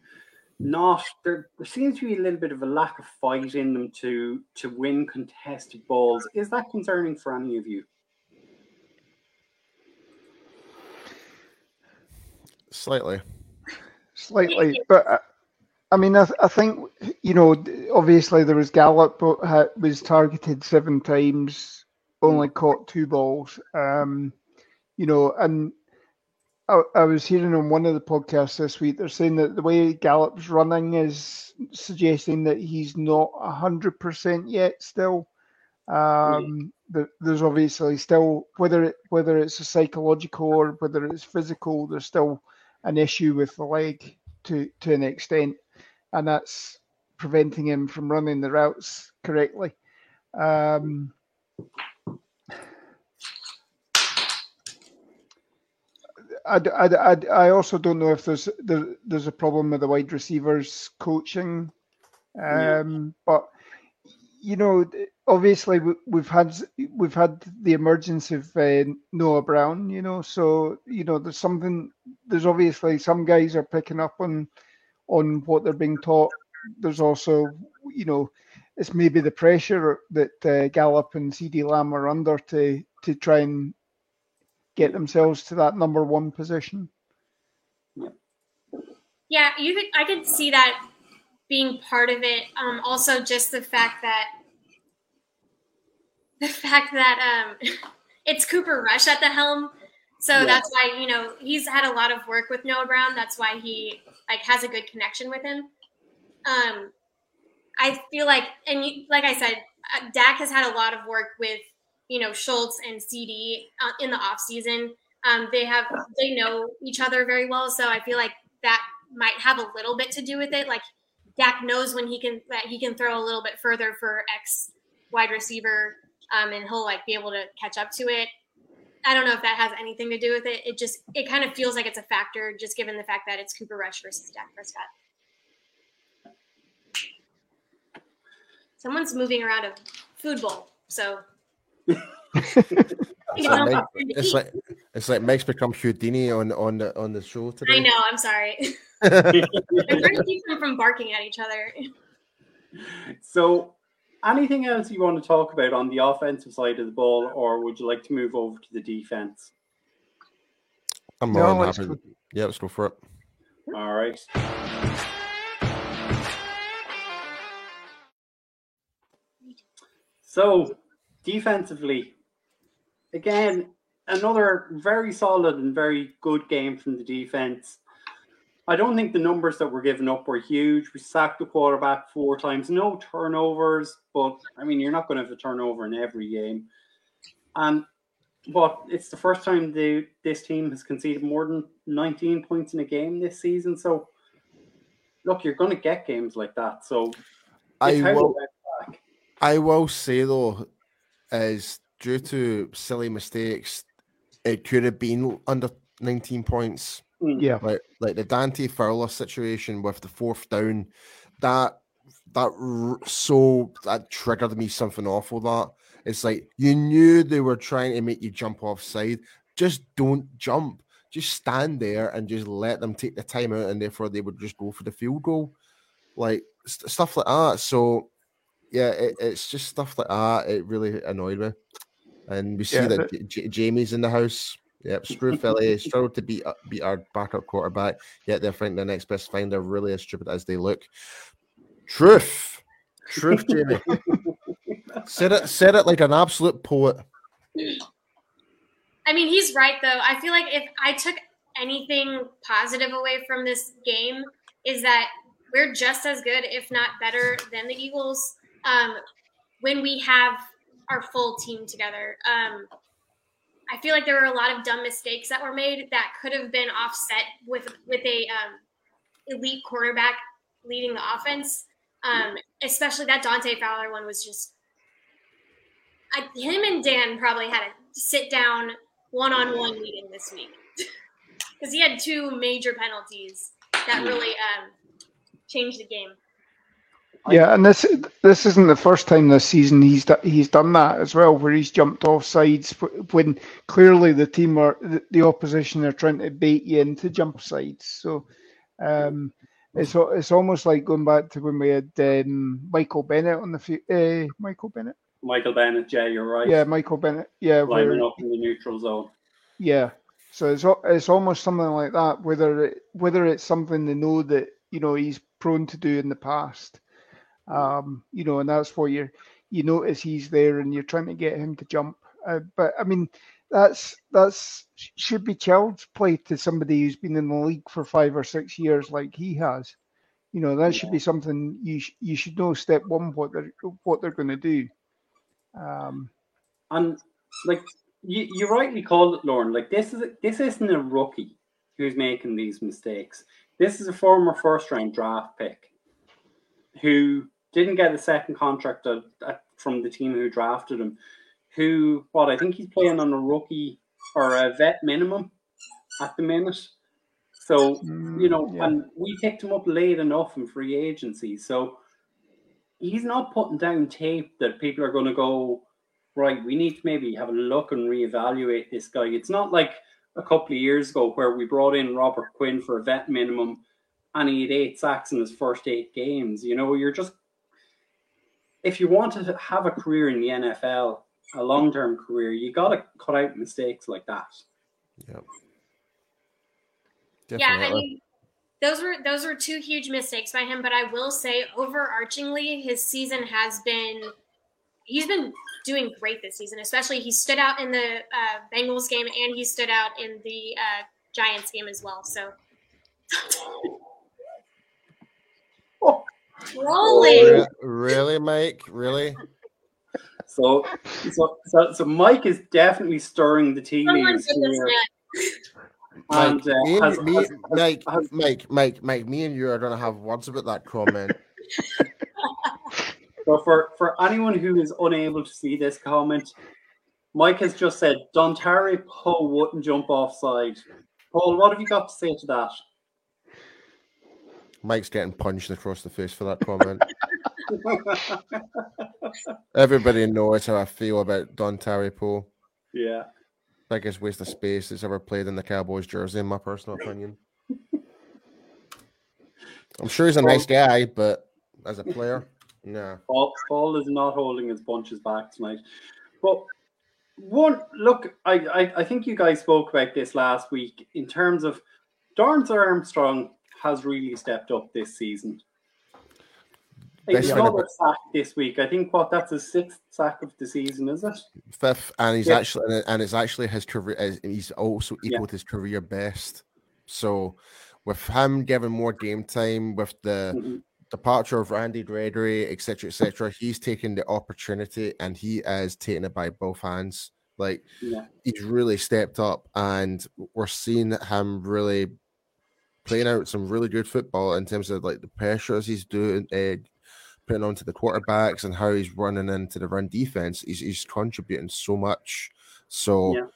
not there, there seems to be a little bit of a lack of fight in them to to win contested balls. Is that concerning for any of you? Slightly. Slightly, but uh, I mean, I, th- I think you know. Obviously, there was Gallup was targeted seven times, only caught two balls. Um, you know, and I, I, was hearing on one of the podcasts this week. They're saying that the way Gallup's running is suggesting that he's not hundred percent yet. Still, Um, there, there's obviously still whether it, whether it's a psychological or whether it's physical, there's still an issue with the leg to to an extent, and that's preventing him from running the routes correctly. Um, I, I, I, I also don't know if there's there, there's a problem with the wide receivers coaching, um, yeah. but you know, obviously we, have had we've had the emergence of uh, Noah Brown. You know, so you know there's something. There's obviously some guys are picking up on on what they're being taught. There's also, you know, it's maybe the pressure that uh, Gallup and CeeDee Lamb are under to to try and get themselves to that number one position. Yeah, you could. I could see that being part of it. Um, also, just the fact that the fact that um, it's Cooper Rush at the helm, so yeah. that's why you know he's had a lot of work with Noah Brown. That's why he like has a good connection with him. Um, I feel like, and you, like I said, uh, Dak has had a lot of work with you know Schultz and CeeDee uh, in the off season. Um, they have they know each other very well, so I feel like that might have a little bit to do with it. Like Dak knows when he can that he can throw a little bit further for X wide receiver, um, and he'll like be able to catch up to it. I don't know if that has anything to do with it. It just it kind of feels like it's a factor, just given the fact that it's Cooper Rush versus Dak Prescott. Someone's moving around a food bowl, so. it's, like it's like it's like Mike's become Houdini on on the on the show today. I know. I'm sorry. I'm trying to keep them from barking at each other. So, anything else you want to talk about on the offensive side of the ball, or would you like to move over to the defense? I'm no, happy. Go. Yeah, let's go for it. All right. So, defensively, again, another very solid and very good game from the defense. I don't think the numbers that were given up were huge. We sacked the quarterback four times, no turnovers, but I mean, you're not going to have a turnover in every game. And but it's the first time the this team has conceded more than 19 points in a game this season. So, look, you're going to get games like that. So, I will. I will say though, is due to silly mistakes, it could have been under 19 points. Mm. Yeah. Like like the Dante Fowler situation with the fourth down, that that so that triggered me something awful. That it's like you knew they were trying to make you jump offside. Just don't jump. Just stand there and just let them take the time out, and therefore they would just go for the field goal, like st- stuff like that. So yeah, it, it's just stuff like that. It really annoyed me. And we see yeah, that but... J- Jamie's in the house. Yep, screw Philly. Struggled to beat uh, beat our backup quarterback. Yet they're thinking the next best find. They're really as stupid as they look. Truth, truth, Jamie. said it. Said it like an absolute poet. I mean, he's right though. I feel like if I took anything positive away from this game, is that we're just as good, if not better, than the Eagles um, when we have our full team together. Um, I feel like there were a lot of dumb mistakes that were made that could have been offset with with a um, elite quarterback leading the offense. Um, especially that Dante Fowler one was just I, him and Dan probably had a sit down one on one meeting this week because he had two major penalties that really um, changed the game. Yeah, and this this isn't the first time this season he's he's done that as well, where he's jumped off sides when clearly the team are the, the opposition are trying to bait you into jump sides. So um, it's it's almost like going back to when we had um, Michael Bennett on the uh, Michael Bennett. Michael Bennett, yeah, you're right. Yeah, Michael Bennett, yeah, lining up in the neutral zone. Yeah, so it's it's almost something like that. Whether it, whether it's something they know that you know he's prone to do in the past um, you know, and that's why you you notice he's there and you're trying to get him to jump. Uh, but I mean, that's that's should be child's play to somebody who's been in the league for five or six years like he has. You know, that yeah. should be something you sh- you should know step one what they're what they're going to do. Um, and like you, you rightly called it, Lauren. Like this is this isn't a rookie who's making these mistakes. This is a former first round draft pick who didn't get a second contract at, at, from the team who drafted him. Who what I think he's playing on a rookie or a vet minimum at the minute. So you know, Mm, yeah. and we picked him up late enough in free agency. So he's not putting down tape that people are going to go right. We need to maybe have a look and reevaluate this guy. It's not like a couple of years ago where we brought in Robert Quinn for a vet minimum and he had eight sacks in his first eight games. You know, you're just if you want to have a career in the NFL, a long term career, you got to cut out mistakes like that. Yep. Yeah, I mean, those were those were two huge mistakes by him. But I will say, overarchingly, his season has been he's been doing great this season. Especially he stood out in the uh, Bengals game and he stood out in the uh, Giants game as well. So Oh, rolling. Re- really, Mike? Really? So, so, so, so Mike is definitely stirring the tea Someone leaves here. man. And, Mike, uh, me, has- me, has- Mike, has- Mike, Mike, Mike, me and you are gonna have words about that comment. So for, for anyone who is unable to see this comment, Mike has just said Dontari Poe wouldn't jump offside. Paul, what have you got to say to that? Mike's getting punched across the face for that comment. Everybody knows how I feel about Don Poe. yeah. Biggest waste of space that's ever played in the Cowboys jersey, in my personal opinion. I'm sure he's a nice guy, but as a player, no. Paul, Paul is not holding his punches back tonight. But one look, I, I, I think you guys spoke about this last week in terms of Dorance Armstrong has really stepped up this season. Best He's another about- sack this week. I think what that's his sixth sack of the season, is it? Fifth, and he's Yeah. actually, and it's actually his career. He's also Yeah. equaled his career best. So, with him given more game time, with the Mhm. departure of Randy Gregory, etc., etc., he's taken the opportunity and he is taking it by both hands. Like Yeah. he's really stepped up, and we're seeing him really playing out some really good football in terms of like the pressures he's doing, uh, putting onto the quarterbacks, and how he's running into the run defense. He's he's contributing so much. So, Yeah.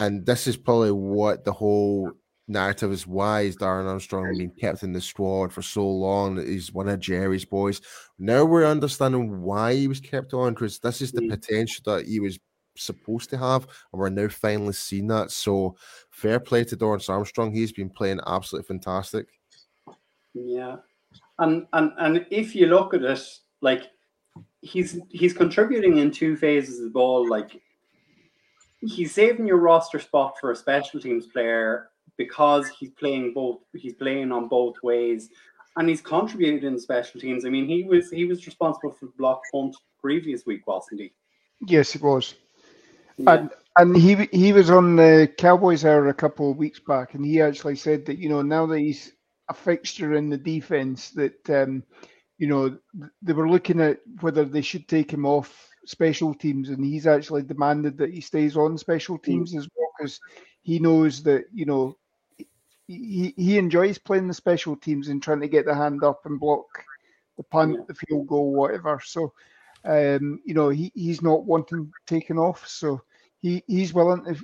and this is probably what the whole narrative is why is Dorance Armstrong being kept in the squad for so long he's one of Jerry's boys. Now we're understanding why he was kept on because this is the Mm. potential that he was supposed to have, and we're now finally seeing that. So fair play to Dorance Armstrong. He's been playing absolutely fantastic. Yeah, and and and if you look at it, like he's he's contributing in two phases of the ball. Like he's saving your roster spot for a special teams player because he's playing both. He's playing on both ways, and he's contributed in special teams. I mean, he was he was responsible for the block punt previous week, wasn't he? yes, it was. Yeah. And and he he was on the Cowboys hour a couple of weeks back, and he actually said that you know now that he's a fixture in the defense, that um, you know they were looking at whether they should take him off special teams, and he's actually demanded that he stays on special teams as well because he knows that you know he he enjoys playing the special teams and trying to get the hand up and block the punt, Yeah. the field goal, whatever. So um, you know, he, he's not wanting taken off, so he, he's willing to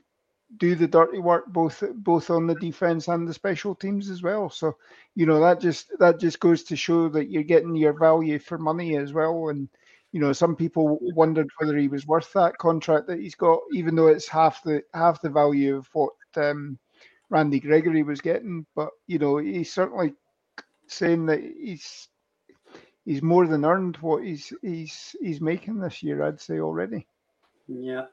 do the dirty work both both on the defense and the special teams as well. So, you know, that just that just goes to show that you're getting your value for money as well. And you know, some people wondered whether he was worth that contract that he's got, even though it's half the half the value of what um, Randy Gregory was getting. But you know, he's certainly saying that he's he's more than earned what he's he's he's making this year. I'd say already. Yeah.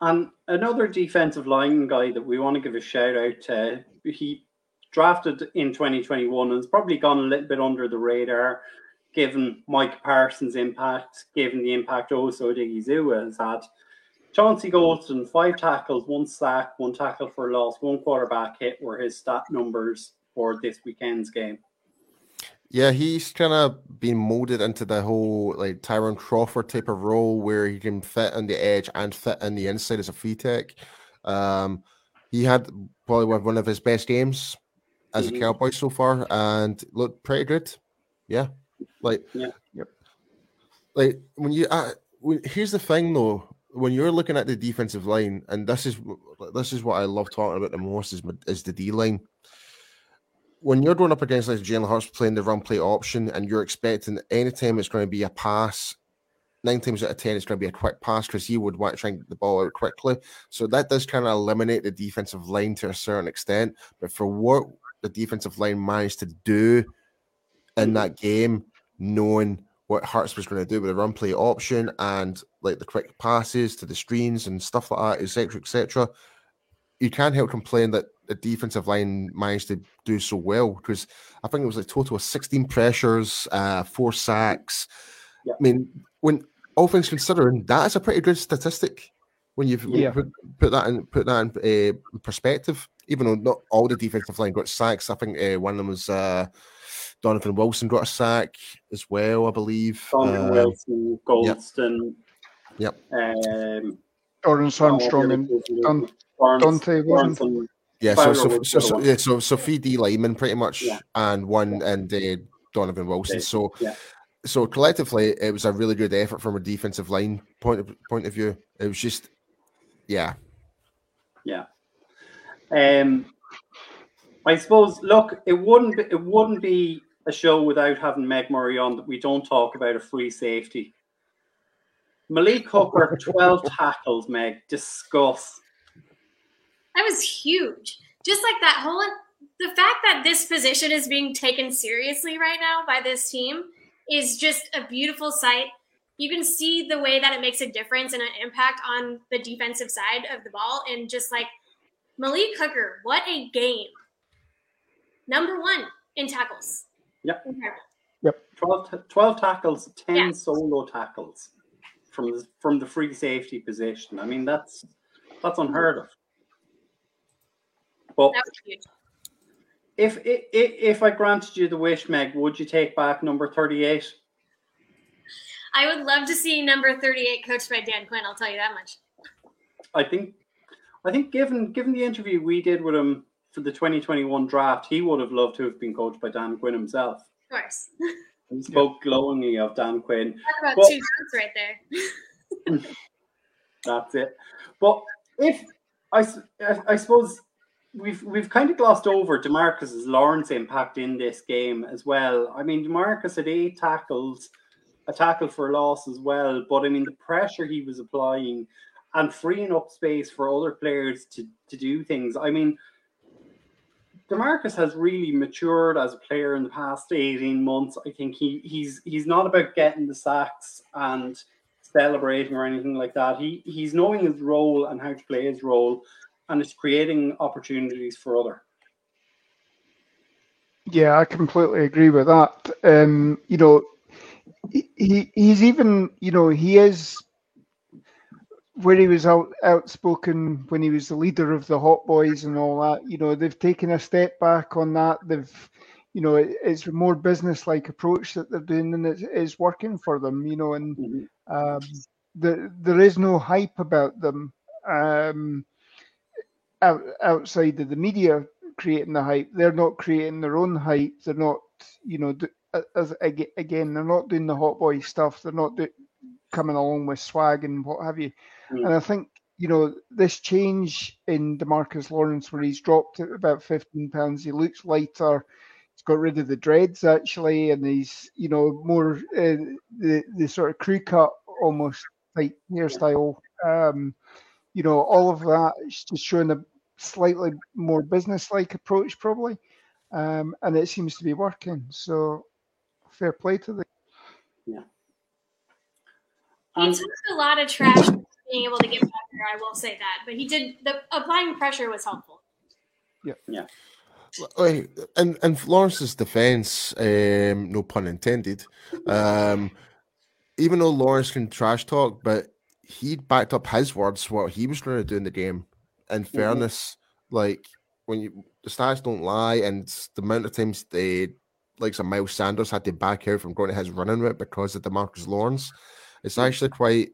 And another defensive line guy that we want to give a shout out to, he drafted in 2021 and has probably gone a little bit under the radar given Micah Parsons' impact, given the impact also Odighizuwa has had. Chauncey Golston, five tackles, one sack, one tackle for loss, one quarterback hit were his stat numbers for this weekend's game. Yeah, he's kind of been molded into the whole like Tyrone Crawford type of role where he can fit on the edge and fit in the inside as a three tech. Um, he had probably one of his best games as mm-hmm. a cowboy so far and looked pretty good. Yeah. Like, yeah. Yep. Like when you, uh, when, here's the thing though, when you're looking at the defensive line, and this is this is what I love talking about the most is, is the D line. When you're going up against like Jalen Hurts playing the run play option, and you're expecting anytime it's going to be a pass, nine times out of ten it's going to be a quick pass because he would want to try and get the ball out quickly. So that does kind of eliminate the defensive line to a certain extent. But for what the defensive line managed to do in that game, knowing what Hurts was going to do with the run play option and like the quick passes to the screens and stuff like that, etc., etc. You can't help complain that the defensive line managed to do so well because I think it was a total of 16 pressures, uh, four sacks. Yeah. I mean, when all things considering, that is a pretty good statistic when you yeah. put, put, that in put that in uh, perspective. Even though not all the defensive line got sacks, I think uh, one of them was uh, Donovan Wilson got a sack as well, I believe. Donovan uh, Wilson, Golston. Yep. Um, Lawrence Armstrong and Don, Dante Wilson. Yeah, so so, so, so, yeah, so so three D linemen pretty much, yeah. and one and uh, Donovan Wilson. So yeah. so collectively, it was a really good effort from a defensive line point of point of view. It was just, yeah, yeah. Um, I suppose. Look, it wouldn't be, it wouldn't be a show without having Meg Murray on that we don't talk about a free safety. Malik Hooker, 12 tackles, Meg. Discuss. That was huge. Just like that whole the fact that this position is being taken seriously right now by this team is just a beautiful sight. You can see the way that it makes a difference and an impact on the defensive side of the ball. And just like Malik Hooker, what a game. Number one in tackles. Yep. Incredible. Yep. 12, 12 tackles, 10 yeah. solo tackles from the, from the free safety position. I mean, that's that's unheard of. But if, if if I granted you the wish, Meg, would you take back number 38? I would love to see number 38 coached by Dan Quinn, I'll tell you that much. I think I think given given the interview we did with him for the 2021 draft, he would have loved to have been coached by Dan Quinn himself. Of course. He spoke yeah. glowingly of Dan Quinn. Talk about but, two notes right there. that's it. But if I, I suppose we've we've kind of glossed over DeMarcus's Lawrence impact in this game as well. I mean, DeMarcus had eight tackles, a tackle for loss as well. But I mean, the pressure he was applying and freeing up space for other players to to do things. I mean, Demarcus has really matured as a player in the past 18 months. I think he he's he's not about getting the sacks and celebrating or anything like that. He he's knowing his role and how to play his role and it's creating opportunities for other. Yeah, I completely agree with that. Um, you know, he he's even, you know, he is where he was out outspoken when he was the leader of the Hot Boys and all that. You know, they've taken a step back on that. They've, you know, it, it's a more business-like approach that they're doing, and it is working for them. You know, and mm-hmm. um, the, there is no hype about them um, out, outside of the media creating the hype. They're not creating their own hype. They're not, you know, as again, they're not doing the Hot Boy stuff. They're not do, coming along with swag and what have you. Mm. And I think, you know, this change in DeMarcus Lawrence, where he's dropped about 15 pounds, he looks lighter. He's got rid of the dreads actually, and he's, you know, more uh, the the sort of crew cut almost like hairstyle. Um, you know, all of that is just showing a slightly more business-like approach, probably, um, and it seems to be working. So, fair play to the. Yeah. He took a lot of trash being able to get back there. I will say that, but he did the applying pressure was helpful. Yeah, yeah. And and Lawrence's defense, um, no pun intended. Um, even though Lawrence can trash talk, but he backed up his words what he was going to do in the game. In mm-hmm. fairness, like when you the stats don't lie, and the amount of times they like some Miles Sanders had to back out from going to his running route because of DeMarcus Lawrence. It's actually quite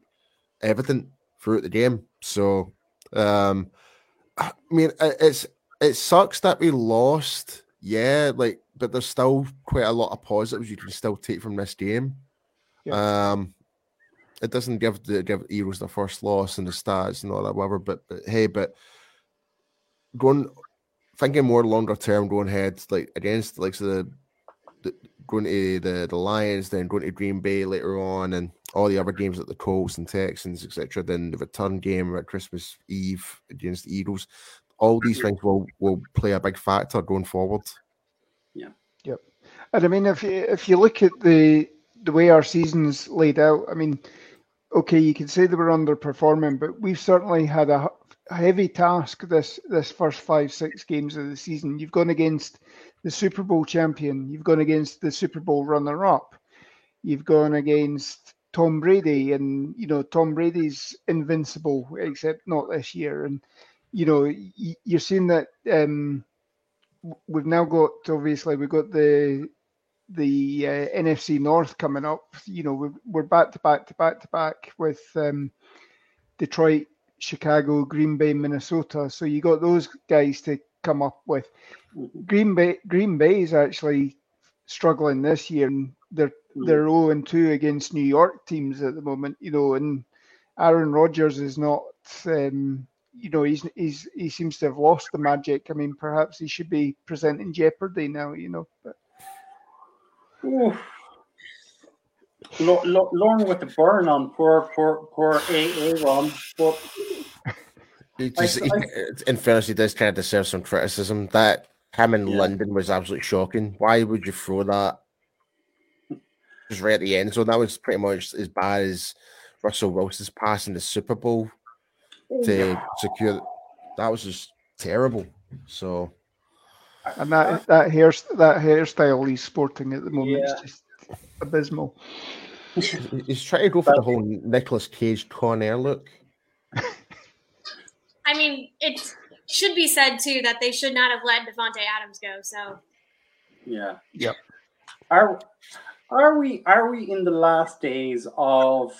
evident throughout the game. So, um, I mean, it's it sucks that we lost, yeah, like, but there's still quite a lot of positives you can still take from this game. Yeah. Um, it doesn't give the give Eagles the first loss and the stats and all that, whatever. But but hey, but going thinking more longer term, going ahead like against like so the, the going to the the Lions, then going to Green Bay later on, and all the other games at the Colts and Texans, etc. Then the return game at Christmas Eve against the Eagles. All these mm-hmm. things will will play a big factor going forward. Yeah. Yep. And I mean, if you if you look at the the way our season's laid out, I mean, okay, you can say they were underperforming, but we've certainly had a heavy task this this first five six games of the season. You've gone against the Super Bowl champion. You've gone against the Super Bowl runner up. You've gone against Tom Brady, and you know Tom Brady's invincible, except not this year. And you know you're seeing that um, we've now got obviously we've got the the uh, NFC North coming up. You know we're back to back to back to back with um, Detroit, Chicago, Green Bay, Minnesota. So you got those guys to come up with. Green Bay Green Bay is actually struggling this year, and they're mm. they're 0 and 2 against New York teams at the moment, you know, and Aaron Rodgers is not um, you know, he's he's he seems to have lost the magic. I mean, perhaps he should be presenting Jeopardy now, you know. But Lauren with the burn on poor poor poor Aaron, but he just, I, I, in fairness, he does kind of deserve some criticism. That him in yeah. London was absolutely shocking. Why would you throw that just right at the end. So that was pretty much as bad as Russell Wilson's pass in the Super Bowl oh, to secure. That was just terrible. So, and that that hair that hairstyle he's sporting at the moment yeah. is just abysmal. He's trying to go for the whole Nicolas Cage Con Air look. I mean, it should be said too that they should not have let Davante Adams go. So, yeah, yep. Are are we are we in the last days of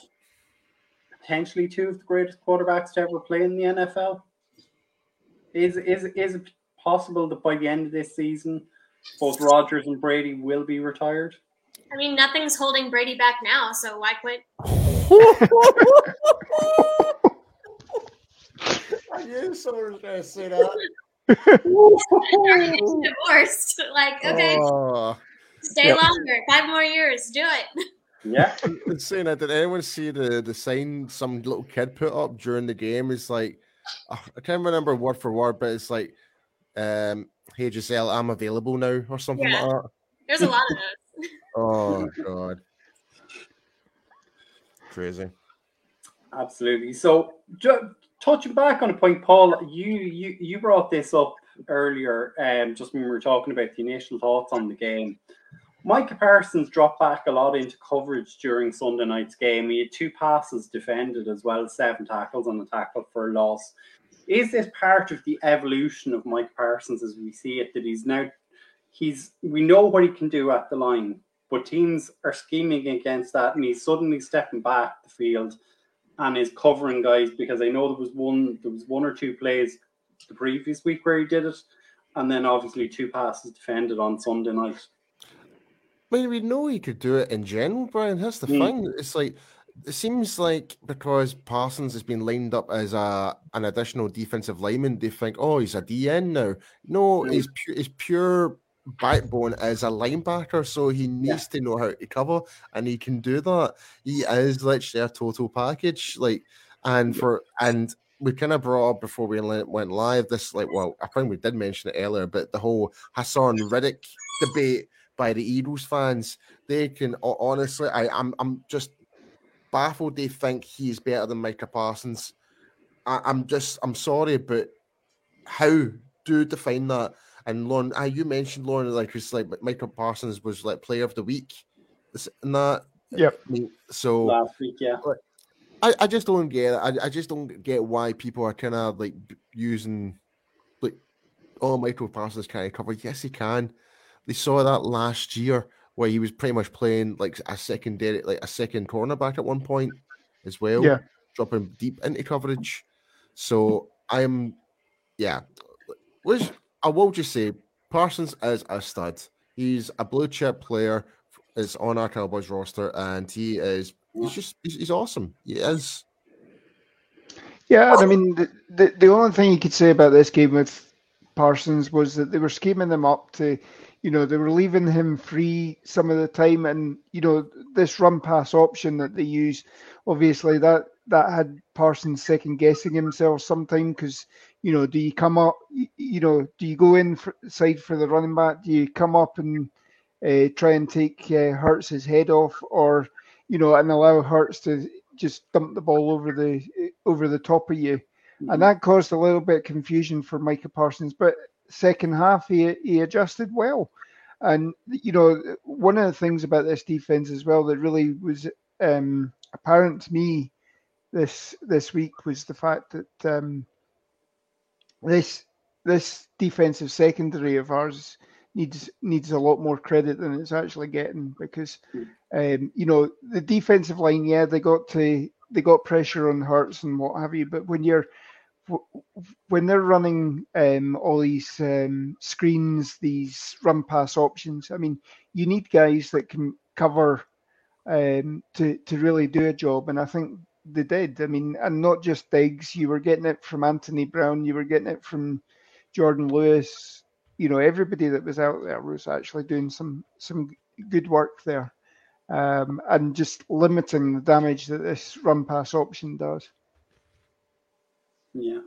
potentially two of the greatest quarterbacks to ever play in the NFL? Is is is it possible that by the end of this season, both Rodgers and Brady will be retired? I mean, nothing's holding Brady back now, so why quit? I knew someone was going to say that. divorced. Like, okay. Oh. Stay yep. longer. Five more years. Do it. Yeah. saying that. Did anyone see the the sign some little kid put up during the game? It's like oh, I can't remember word for word, but it's like, um, "Hey Gisele, I'm available now" or something yeah. like that. There's a lot of those. oh god, crazy. Absolutely. So, ju- touching back on a point, Paul, you you you brought this up earlier, um, just when we were talking about the initial thoughts on the game. Micah Parsons dropped back a lot into coverage during Sunday night's game. He had two passes defended as well as seven tackles on the tackle for a loss. Is this part of the evolution of Micah Parsons as we see it? That he's now he's we know what he can do at the line, but teams are scheming against that, and he's suddenly stepping back the field and is covering guys because I know there was one there was one or two plays the previous week where he did it, and then obviously two passes defended on Sunday night. I mean, we know he could do it in general, Brian. That's the mm. thing. It's like it seems like because Parsons has been lined up as a an additional defensive lineman, they think, oh, he's a DN now. No, mm. he's pure, he's pure backbone as a linebacker, so he needs yeah. to know how to cover, and he can do that. He is literally a total package, like, and for and we kind of brought up before we went live this, like, well, I think we did mention it earlier, but the whole Haason Reddick debate by the Eagles fans. They can honestly, I, I'm I'm just baffled. They think he's better than Micah Parsons. I, am just I'm sorry, but how do you define that? And Lauren, uh, you mentioned Lauren like it's like Micah Parsons was like player of the week, and that. Yep. I mean, so last week, yeah. I, I just don't get it. I, I just don't get why people are kind of like using like, oh, Micah Parsons can't cover. Yes, he can. they saw that last year where he was pretty much playing like a secondary, like a second cornerback at one point as well. Yeah. dropping deep into coverage. So I'm, yeah. Was I will just say Parsons is a stud. He's a blue chip player. Is on our Cowboys roster, and he is. He's just. He's, he's awesome. He is. Yeah, I mean, the, the, the only thing you could say about this game with Parsons was that they were scheming them up to, you know, they were leaving him free some of the time, and you know, this run pass option that they use, obviously that that had Parsons second guessing himself sometime because, you know, do you come up, you know, do you go in for, side for the running back? Do you come up and uh, try and take uh, Hurts' head off, or you know, and allow Hurts to just dump the ball over the over the top of you, mm-hmm. and that caused a little bit of confusion for Micah Parsons. But second half, he he adjusted well, and you know, one of the things about this defense as well that really was um, apparent to me this this week was the fact that um, this this defensive secondary of ours needs needs a lot more credit than it's actually getting because um, you know the defensive line yeah they got to they got pressure on Hurts and what have you but when you're when they're running um, all these um, screens these run pass options I mean you need guys that can cover um, to to really do a job and I think they did. I mean and not just Diggs you were getting it from Anthony Brown you were getting it from Jordan Lewis you know everybody that was out there was actually doing some some good work there um, and just limiting the damage that this run pass option does yeah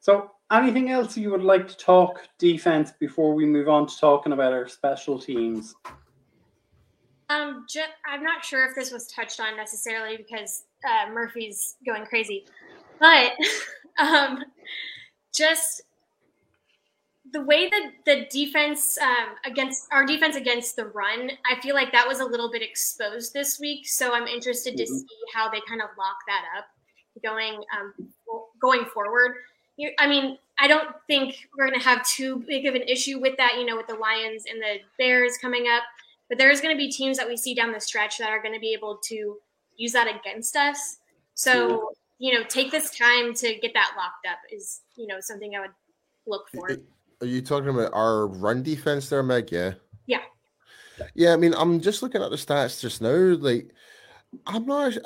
so anything else you would like to talk defense before we move on to talking about our special teams um i'm not sure if this was touched on necessarily because uh, murphy's going crazy but um just the way that the defense um, against our defense against the run, I feel like that was a little bit exposed this week. So I'm interested to mm-hmm. see how they kind of lock that up going um, going forward. You, I mean, I don't think we're going to have too big of an issue with that. You know, with the Lions and the Bears coming up, but there's going to be teams that we see down the stretch that are going to be able to use that against us. So you know, take this time to get that locked up is you know something I would look for. Are you talking about our run defense there, Meg? Yeah. Yeah. Yeah, I mean, I'm just looking at the stats just now. Like, I'm not.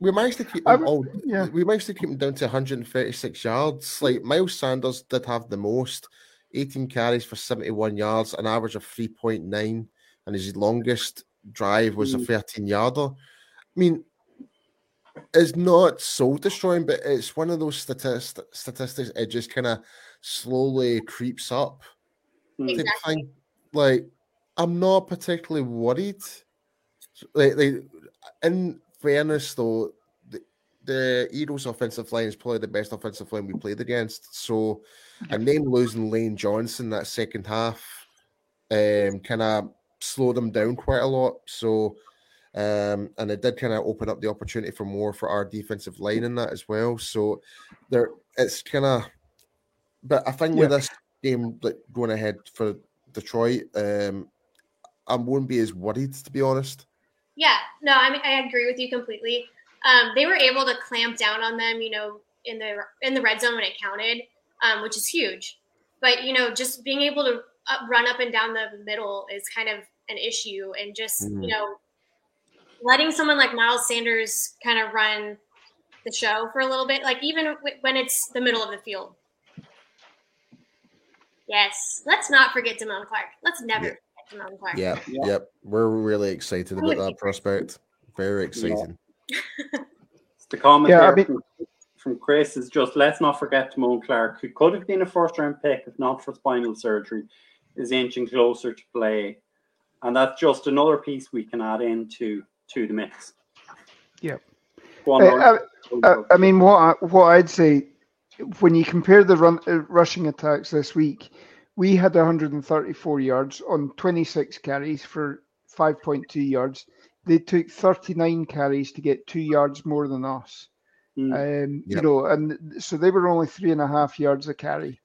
We managed to keep them all. Yeah. We managed to keep them down to 136 yards. Like Miles Sanders did have the most, 18 carries for 71 yards, an average of 3.9, and his longest drive was mm. a 13 yarder. I mean, it's not soul destroying, but it's one of those statist- statistics. It just kind of slowly creeps up. Exactly. Like, I'm not particularly worried. Like, like, in fairness, though, the, the Eagles' offensive line is probably the best offensive line we played against. So, and then losing Lane Johnson that second half um, kind of slowed them down quite a lot. So, um, and it did kind of open up the opportunity for more for our defensive line in that as well. So, there, it's kind of but I think yeah. with this game like going ahead for Detroit, um, I wouldn't be as worried to be honest. Yeah, no, I mean I agree with you completely. Um, they were able to clamp down on them, you know, in the in the red zone when it counted, um, which is huge. But you know, just being able to up, run up and down the middle is kind of an issue, and just mm. you know, letting someone like Miles Sanders kind of run the show for a little bit, like even when it's the middle of the field, Yes. Let's not forget Damone Clark. Let's never yeah. Forget Damone Clark. Yeah. yeah. Yep. We're really excited about that prospect. Very exciting. Yeah. the comment yeah, I mean, from, from, Chris is just let's not forget Damone Clark, who could have been a first round pick if not for spinal surgery, is inching closer to play. And that's just another piece we can add into to the mix. Yeah. I, I, I, mean, what I, what I'd say when you compare the run uh, rushing attacks this week, we had 134 yards on 26 carries for 5.2 yards. They took 39 carries to get two yards more than us. Mm. Um, yep. You know, and so they were only three and a half yards a carry.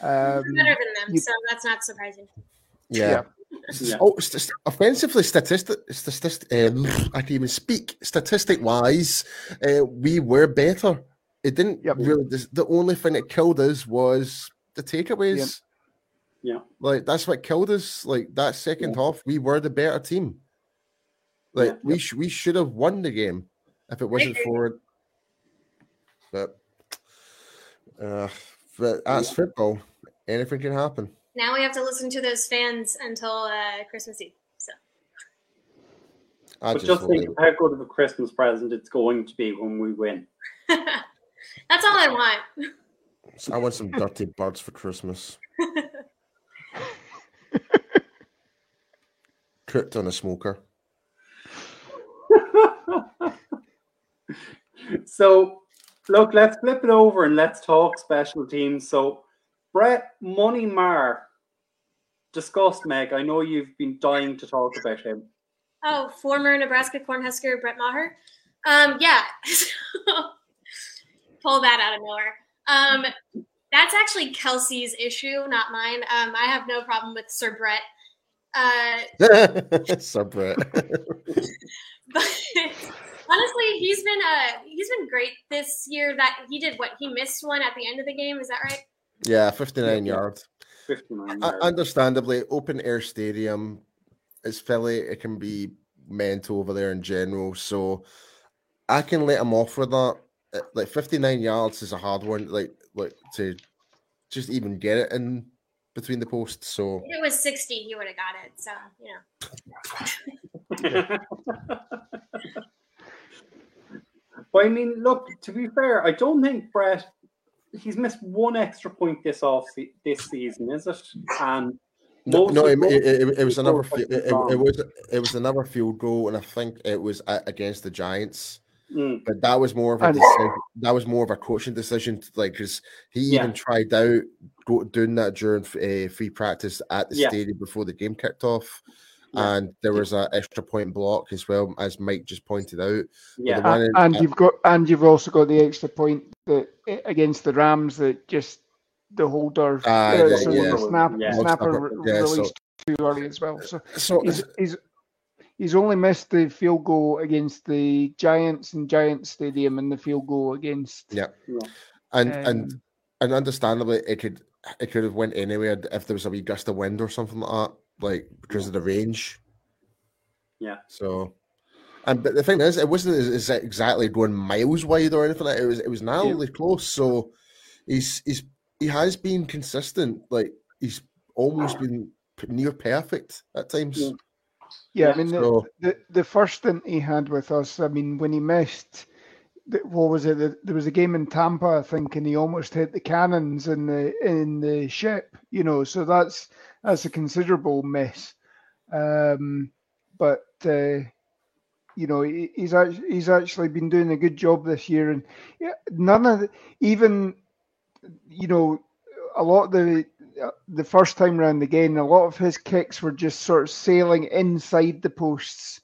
Um, better than them, you- so that's not surprising. Yeah. Yeah. Oh, st- st- offensively, statistic, statistic, um, I can even speak. Statistic wise, uh, we were better. It didn't Yep. really. The, the only thing that killed us was the takeaways. Yeah. like that's what killed us. Like that second half, we were the better team. Like Yeah. we sh- we should have won the game if it wasn't agree. for. But, uh, but that's Yeah. football. Anything can happen. Now we have to listen to those fans until uh, Christmas Eve. So I But just, just think how good of a Christmas present it's going to be when we win. that's all I want. I want some dirty birds for Christmas. Cooked on a smoker. so, look, let's flip it over and let's talk special teams. So, Brett Money Maher discussed Meg. I know you've been dying to talk about him. Oh, former Nebraska Cornhusker Brett Maher. Um, yeah. Pull that out of nowhere. Um, that's actually Kelsey's issue, not mine. Um, I have no problem with Sir Brett. Uh, so Brett. but honestly, he's been uh he's been great this year. That he did what he missed one at the end of the game. Is that right? yeah, 59 yards. 59 Uh, yards. understandably, open air stadium. It's Philly. It can be mental over there in general. So I can let him off with that. Uh, Like 59 yards is a hard one. Like like to just even get it in between the posts. So If it was sixty, he would have got it. So you know. But I mean, look, to be fair, I don't think Brett he's missed one extra point this off this season, is it? And No, no, it, it, it, it was another. were It, it, it was it was another field goal, and I think it was against the Giants. Mm, But that was more of a decision, that was more of a coaching decision, to, like because he Yeah. even tried out go, doing that during uh, free practice at the Yeah. stadium before the game kicked off, Yeah. and there was an extra point block as well, as Mike just pointed out. yeah, and, in- and uh, you've got and you've also got the extra point that eh, against the Rams that just the holder Ah, uh, yeah, so yeah. the snap, snapper yeah, so- released too early as well. So So he's, he's he's only missed the field goal against the Giants and Giants Stadium and the field goal against Yeah. Yeah. and and um, and understandably, it could it could have went anywhere if there was a wee gust of wind or something like that, like because of the range. Yeah. So, and but the thing is, it wasn't as- as exactly going miles wide or anything. Like. It was it was narrowly close. So, he's he's he has been consistent. Like he's almost been near perfect at times. Yeah. Yeah, Yeah, I mean the, So the the first stint he had with us, I mean when he missed. What was it? the- There was a game in Tampa, I think, and he almost hit the cannons in the in the ship. You know, so that's that's a considerable miss. Um, but uh, you know, he, he's actually he's actually been doing a good job this year, and yeah, none of the, even you know a lot of the the first time round again, a lot of his kicks were just sort of sailing inside the posts.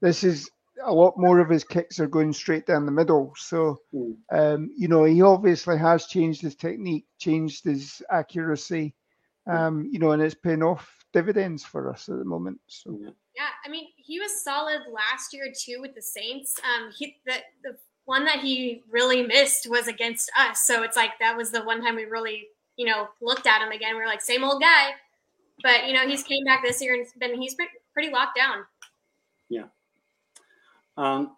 This is a lot more of his kicks are going straight down the middle. So, Mm. um, you know, he obviously has changed his technique, changed his accuracy, um, you know, and it's paying off dividends for us at the moment. So, Yeah, I mean, he was solid last year too with the Saints. Um, he the the one that he really missed was against us. So it's like that was the one time we really, you know, looked at him again. We are like, same old guy. But you know, he's came back this year and been he's been pretty locked down. Yeah. Um,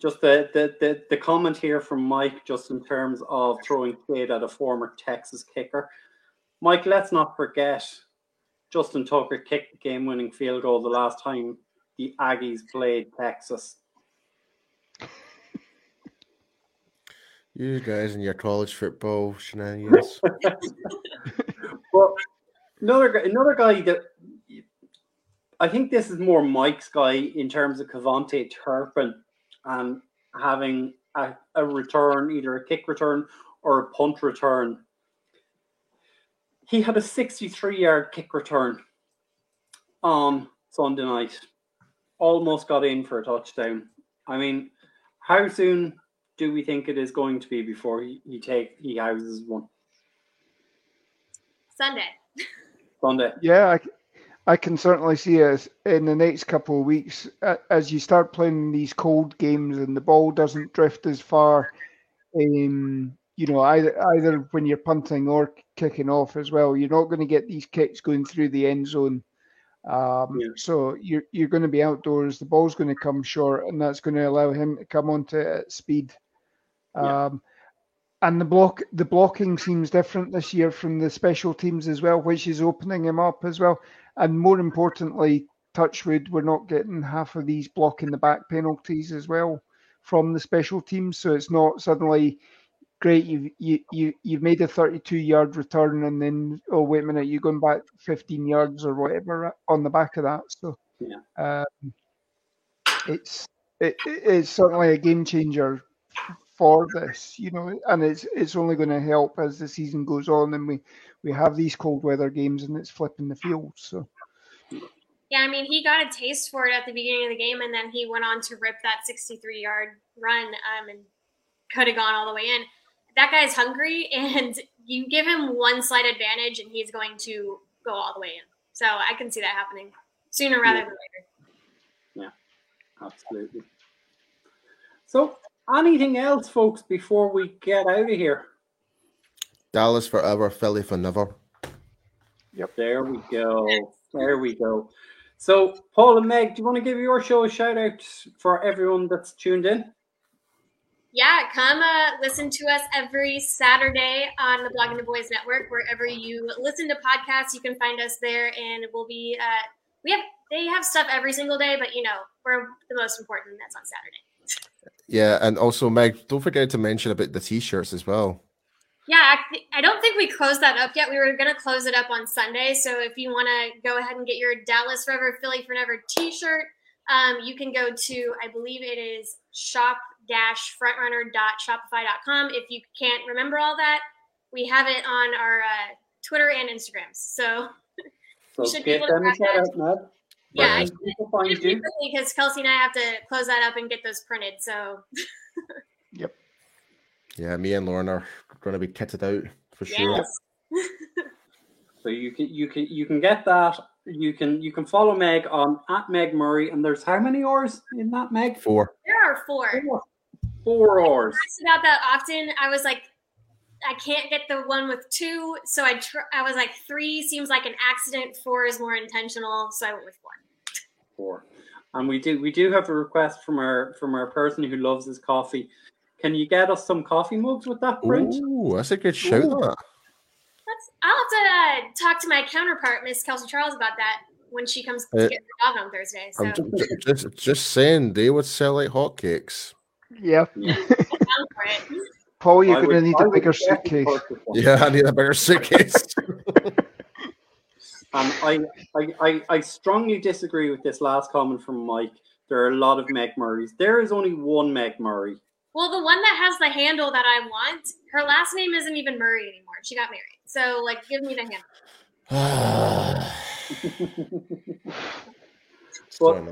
just the, the, the, the comment here from Mike, just in terms of throwing shade at a former Texas kicker. Mike, let's not forget Justin Tucker kicked the game winning field goal the last time the Aggies played Texas. You guys and your college football shenanigans. But another another guy that I think this is more Mike's guy in terms of KaVontae Turpin and having a, a return, either a kick return or a punt return. He had a 63 yard kick return on Sunday night. Almost got in for a touchdown. I mean, how soon do we think it is going to be before he, he take he houses one? Sunday. Sunday. Yeah, I, I can certainly see it in the next couple of weeks as you start playing these cold games and the ball doesn't drift as far. Um, you know, either either when you're punting or kicking off as well, you're not going to get these kicks going through the end zone. Um, yeah. So you're you're going to be outdoors. The ball's going to come short, and that's going to allow him to come onto it at speed. Yeah. Um, and the block the blocking seems different this year from the special teams as well, which is opening him up as well. And more importantly, touchwood, we're not getting half of these blocking the back penalties as well from the special teams. So it's not suddenly great. You've you, you you've made a 32 yard return, and then oh wait a minute, you're going back 15 yards or whatever on the back of that. So yeah, um, it's it, it's certainly a game changer for this, you know, and it's it's only going to help as the season goes on, and we we have these cold weather games, and it's flipping the field. So. Yeah, I mean, he got a taste for it at the beginning of the game, and then he went on to rip that 63 yard run um, and could have gone all the way in. That guy's hungry, and you give him one slight advantage, and he's going to go all the way in. So I can see that happening sooner rather yeah. than later. Yeah, absolutely. So Anything else, folks, before we get out of here? Dallas forever, Philly for never. Yep. There we go. There we go. So, Paul and Meg, do you want to give your show a shout out for everyone that's tuned in? Yeah, come uh, listen to us every Saturday on the Blogging the Boys Network. Wherever you listen to podcasts, you can find us there, and we'll be. Uh, we have they have stuff every single day, but you know we're the most important. That's on Saturday. Yeah, and also Meg, don't forget to mention about the t-shirts as well. Yeah, I don't think we closed that up yet. We were going to close it up on Sunday. So if you want to go ahead and get your Dallas Forever, Philly Forever t-shirt, um, you can go to, I believe it is shop-frontrunner.shopify.com. If you can't remember all that, we have it on our uh, Twitter and Instagram. So, so you should be able to that. Yeah, because Kelsey and I have to close that up and get those printed. So. yep. Yeah, me and Lauren are going to be kitted out for sure. Yes. so you can you can you can get that. You can you can follow Meg on at Meg Murray, and there's how many hours in that Meg? Four. There are four. Four, four hours. about that often. I was like, I can't get the one with two, so I tr- I was like three seems like an accident. Four is more intentional, so I went with four. Four, and we do we do have a request from our from our person who loves his coffee. Can you get us some coffee mugs with that print? Ooh, that's a good shout. That's, I'll have to uh, talk to my counterpart, Miss Kelsey Charles, about that when she comes to uh, get her dog on Thursday. So. I'm just, just, just saying, they would sell like hotcakes. Yeah. Paul, you're going to need a bigger suitcase. Yeah, I need a bigger suitcase. and um, I, I, I, I strongly disagree with this last comment from Mike. There are a lot of Meg Murrays. There is only one Meg Murray. Well, the one that has the handle that I want, her last name isn't even Murray anymore. She got married. So, like, give me the handle. but,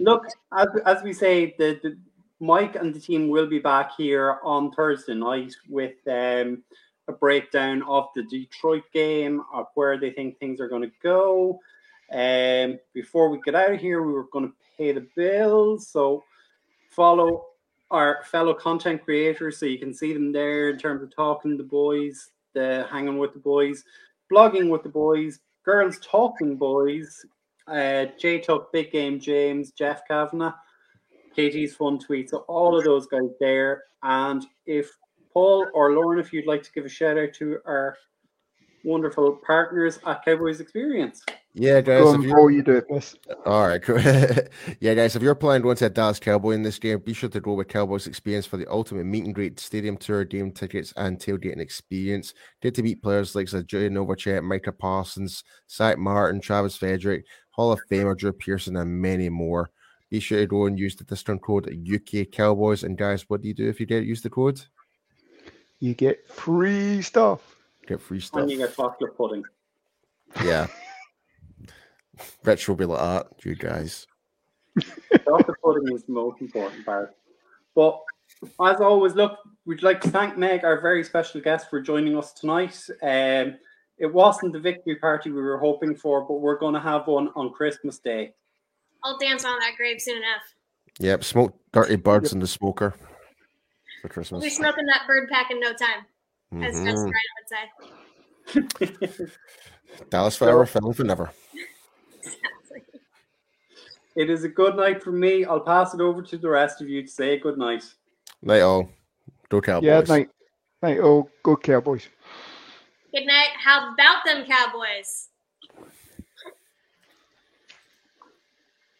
look, as, as we say, the, the Mike and the team will be back here on Thursday night with um, a breakdown of the Detroit game, of where they think things are going to go. Um, before we get out of here, we were going to pay the bills. So follow our fellow content creators so you can see them there in terms of talking to the boys, the hanging with the boys, blogging with the boys, girls talking boys, uh, J Talk Big Game James, Jeff Kavanagh. KT's fun tweet. So all of those guys there. And if Paul or Lauren, if you'd like to give a shout out to our wonderful partners at Cowboys Experience. Yeah, guys. Go before you do this. All right, yeah, guys. If you're planning to go into a Dallas Cowboy in this game, be sure to go with Cowboys Experience for the ultimate meet and greet, stadium tour, game tickets, and tailgating experience. Get to meet players like Julian Novacek, Micah Parsons, Zack Martin, Travis Frederick, Hall of Famer Drew Pearson, and many more be sure to go and use the discount code UK Cowboys. And guys, what do you do if you get use the code? You get free stuff. Get free stuff. And you get chocolate pudding. Yeah. Rich will be like that, you guys. chocolate pudding is the most important part. But as always, look, we'd like to thank Meg, our very special guest, for joining us tonight. Um, it wasn't the victory party we were hoping for, but we're going to have one on Christmas Day. I'll dance on that grave soon enough. Yep, smoke dirty birds yep. in the smoker for Christmas. We'll be smoking that bird pack in no time, mm-hmm. as, as Ryan would say. Dallas forever, Philly for never. exactly. It is a good night for me. I'll pass it over to the rest of you to say good night. Night all. Go Cowboys. Yeah, night. Night all. Go Cowboys. Good night. How about them Cowboys?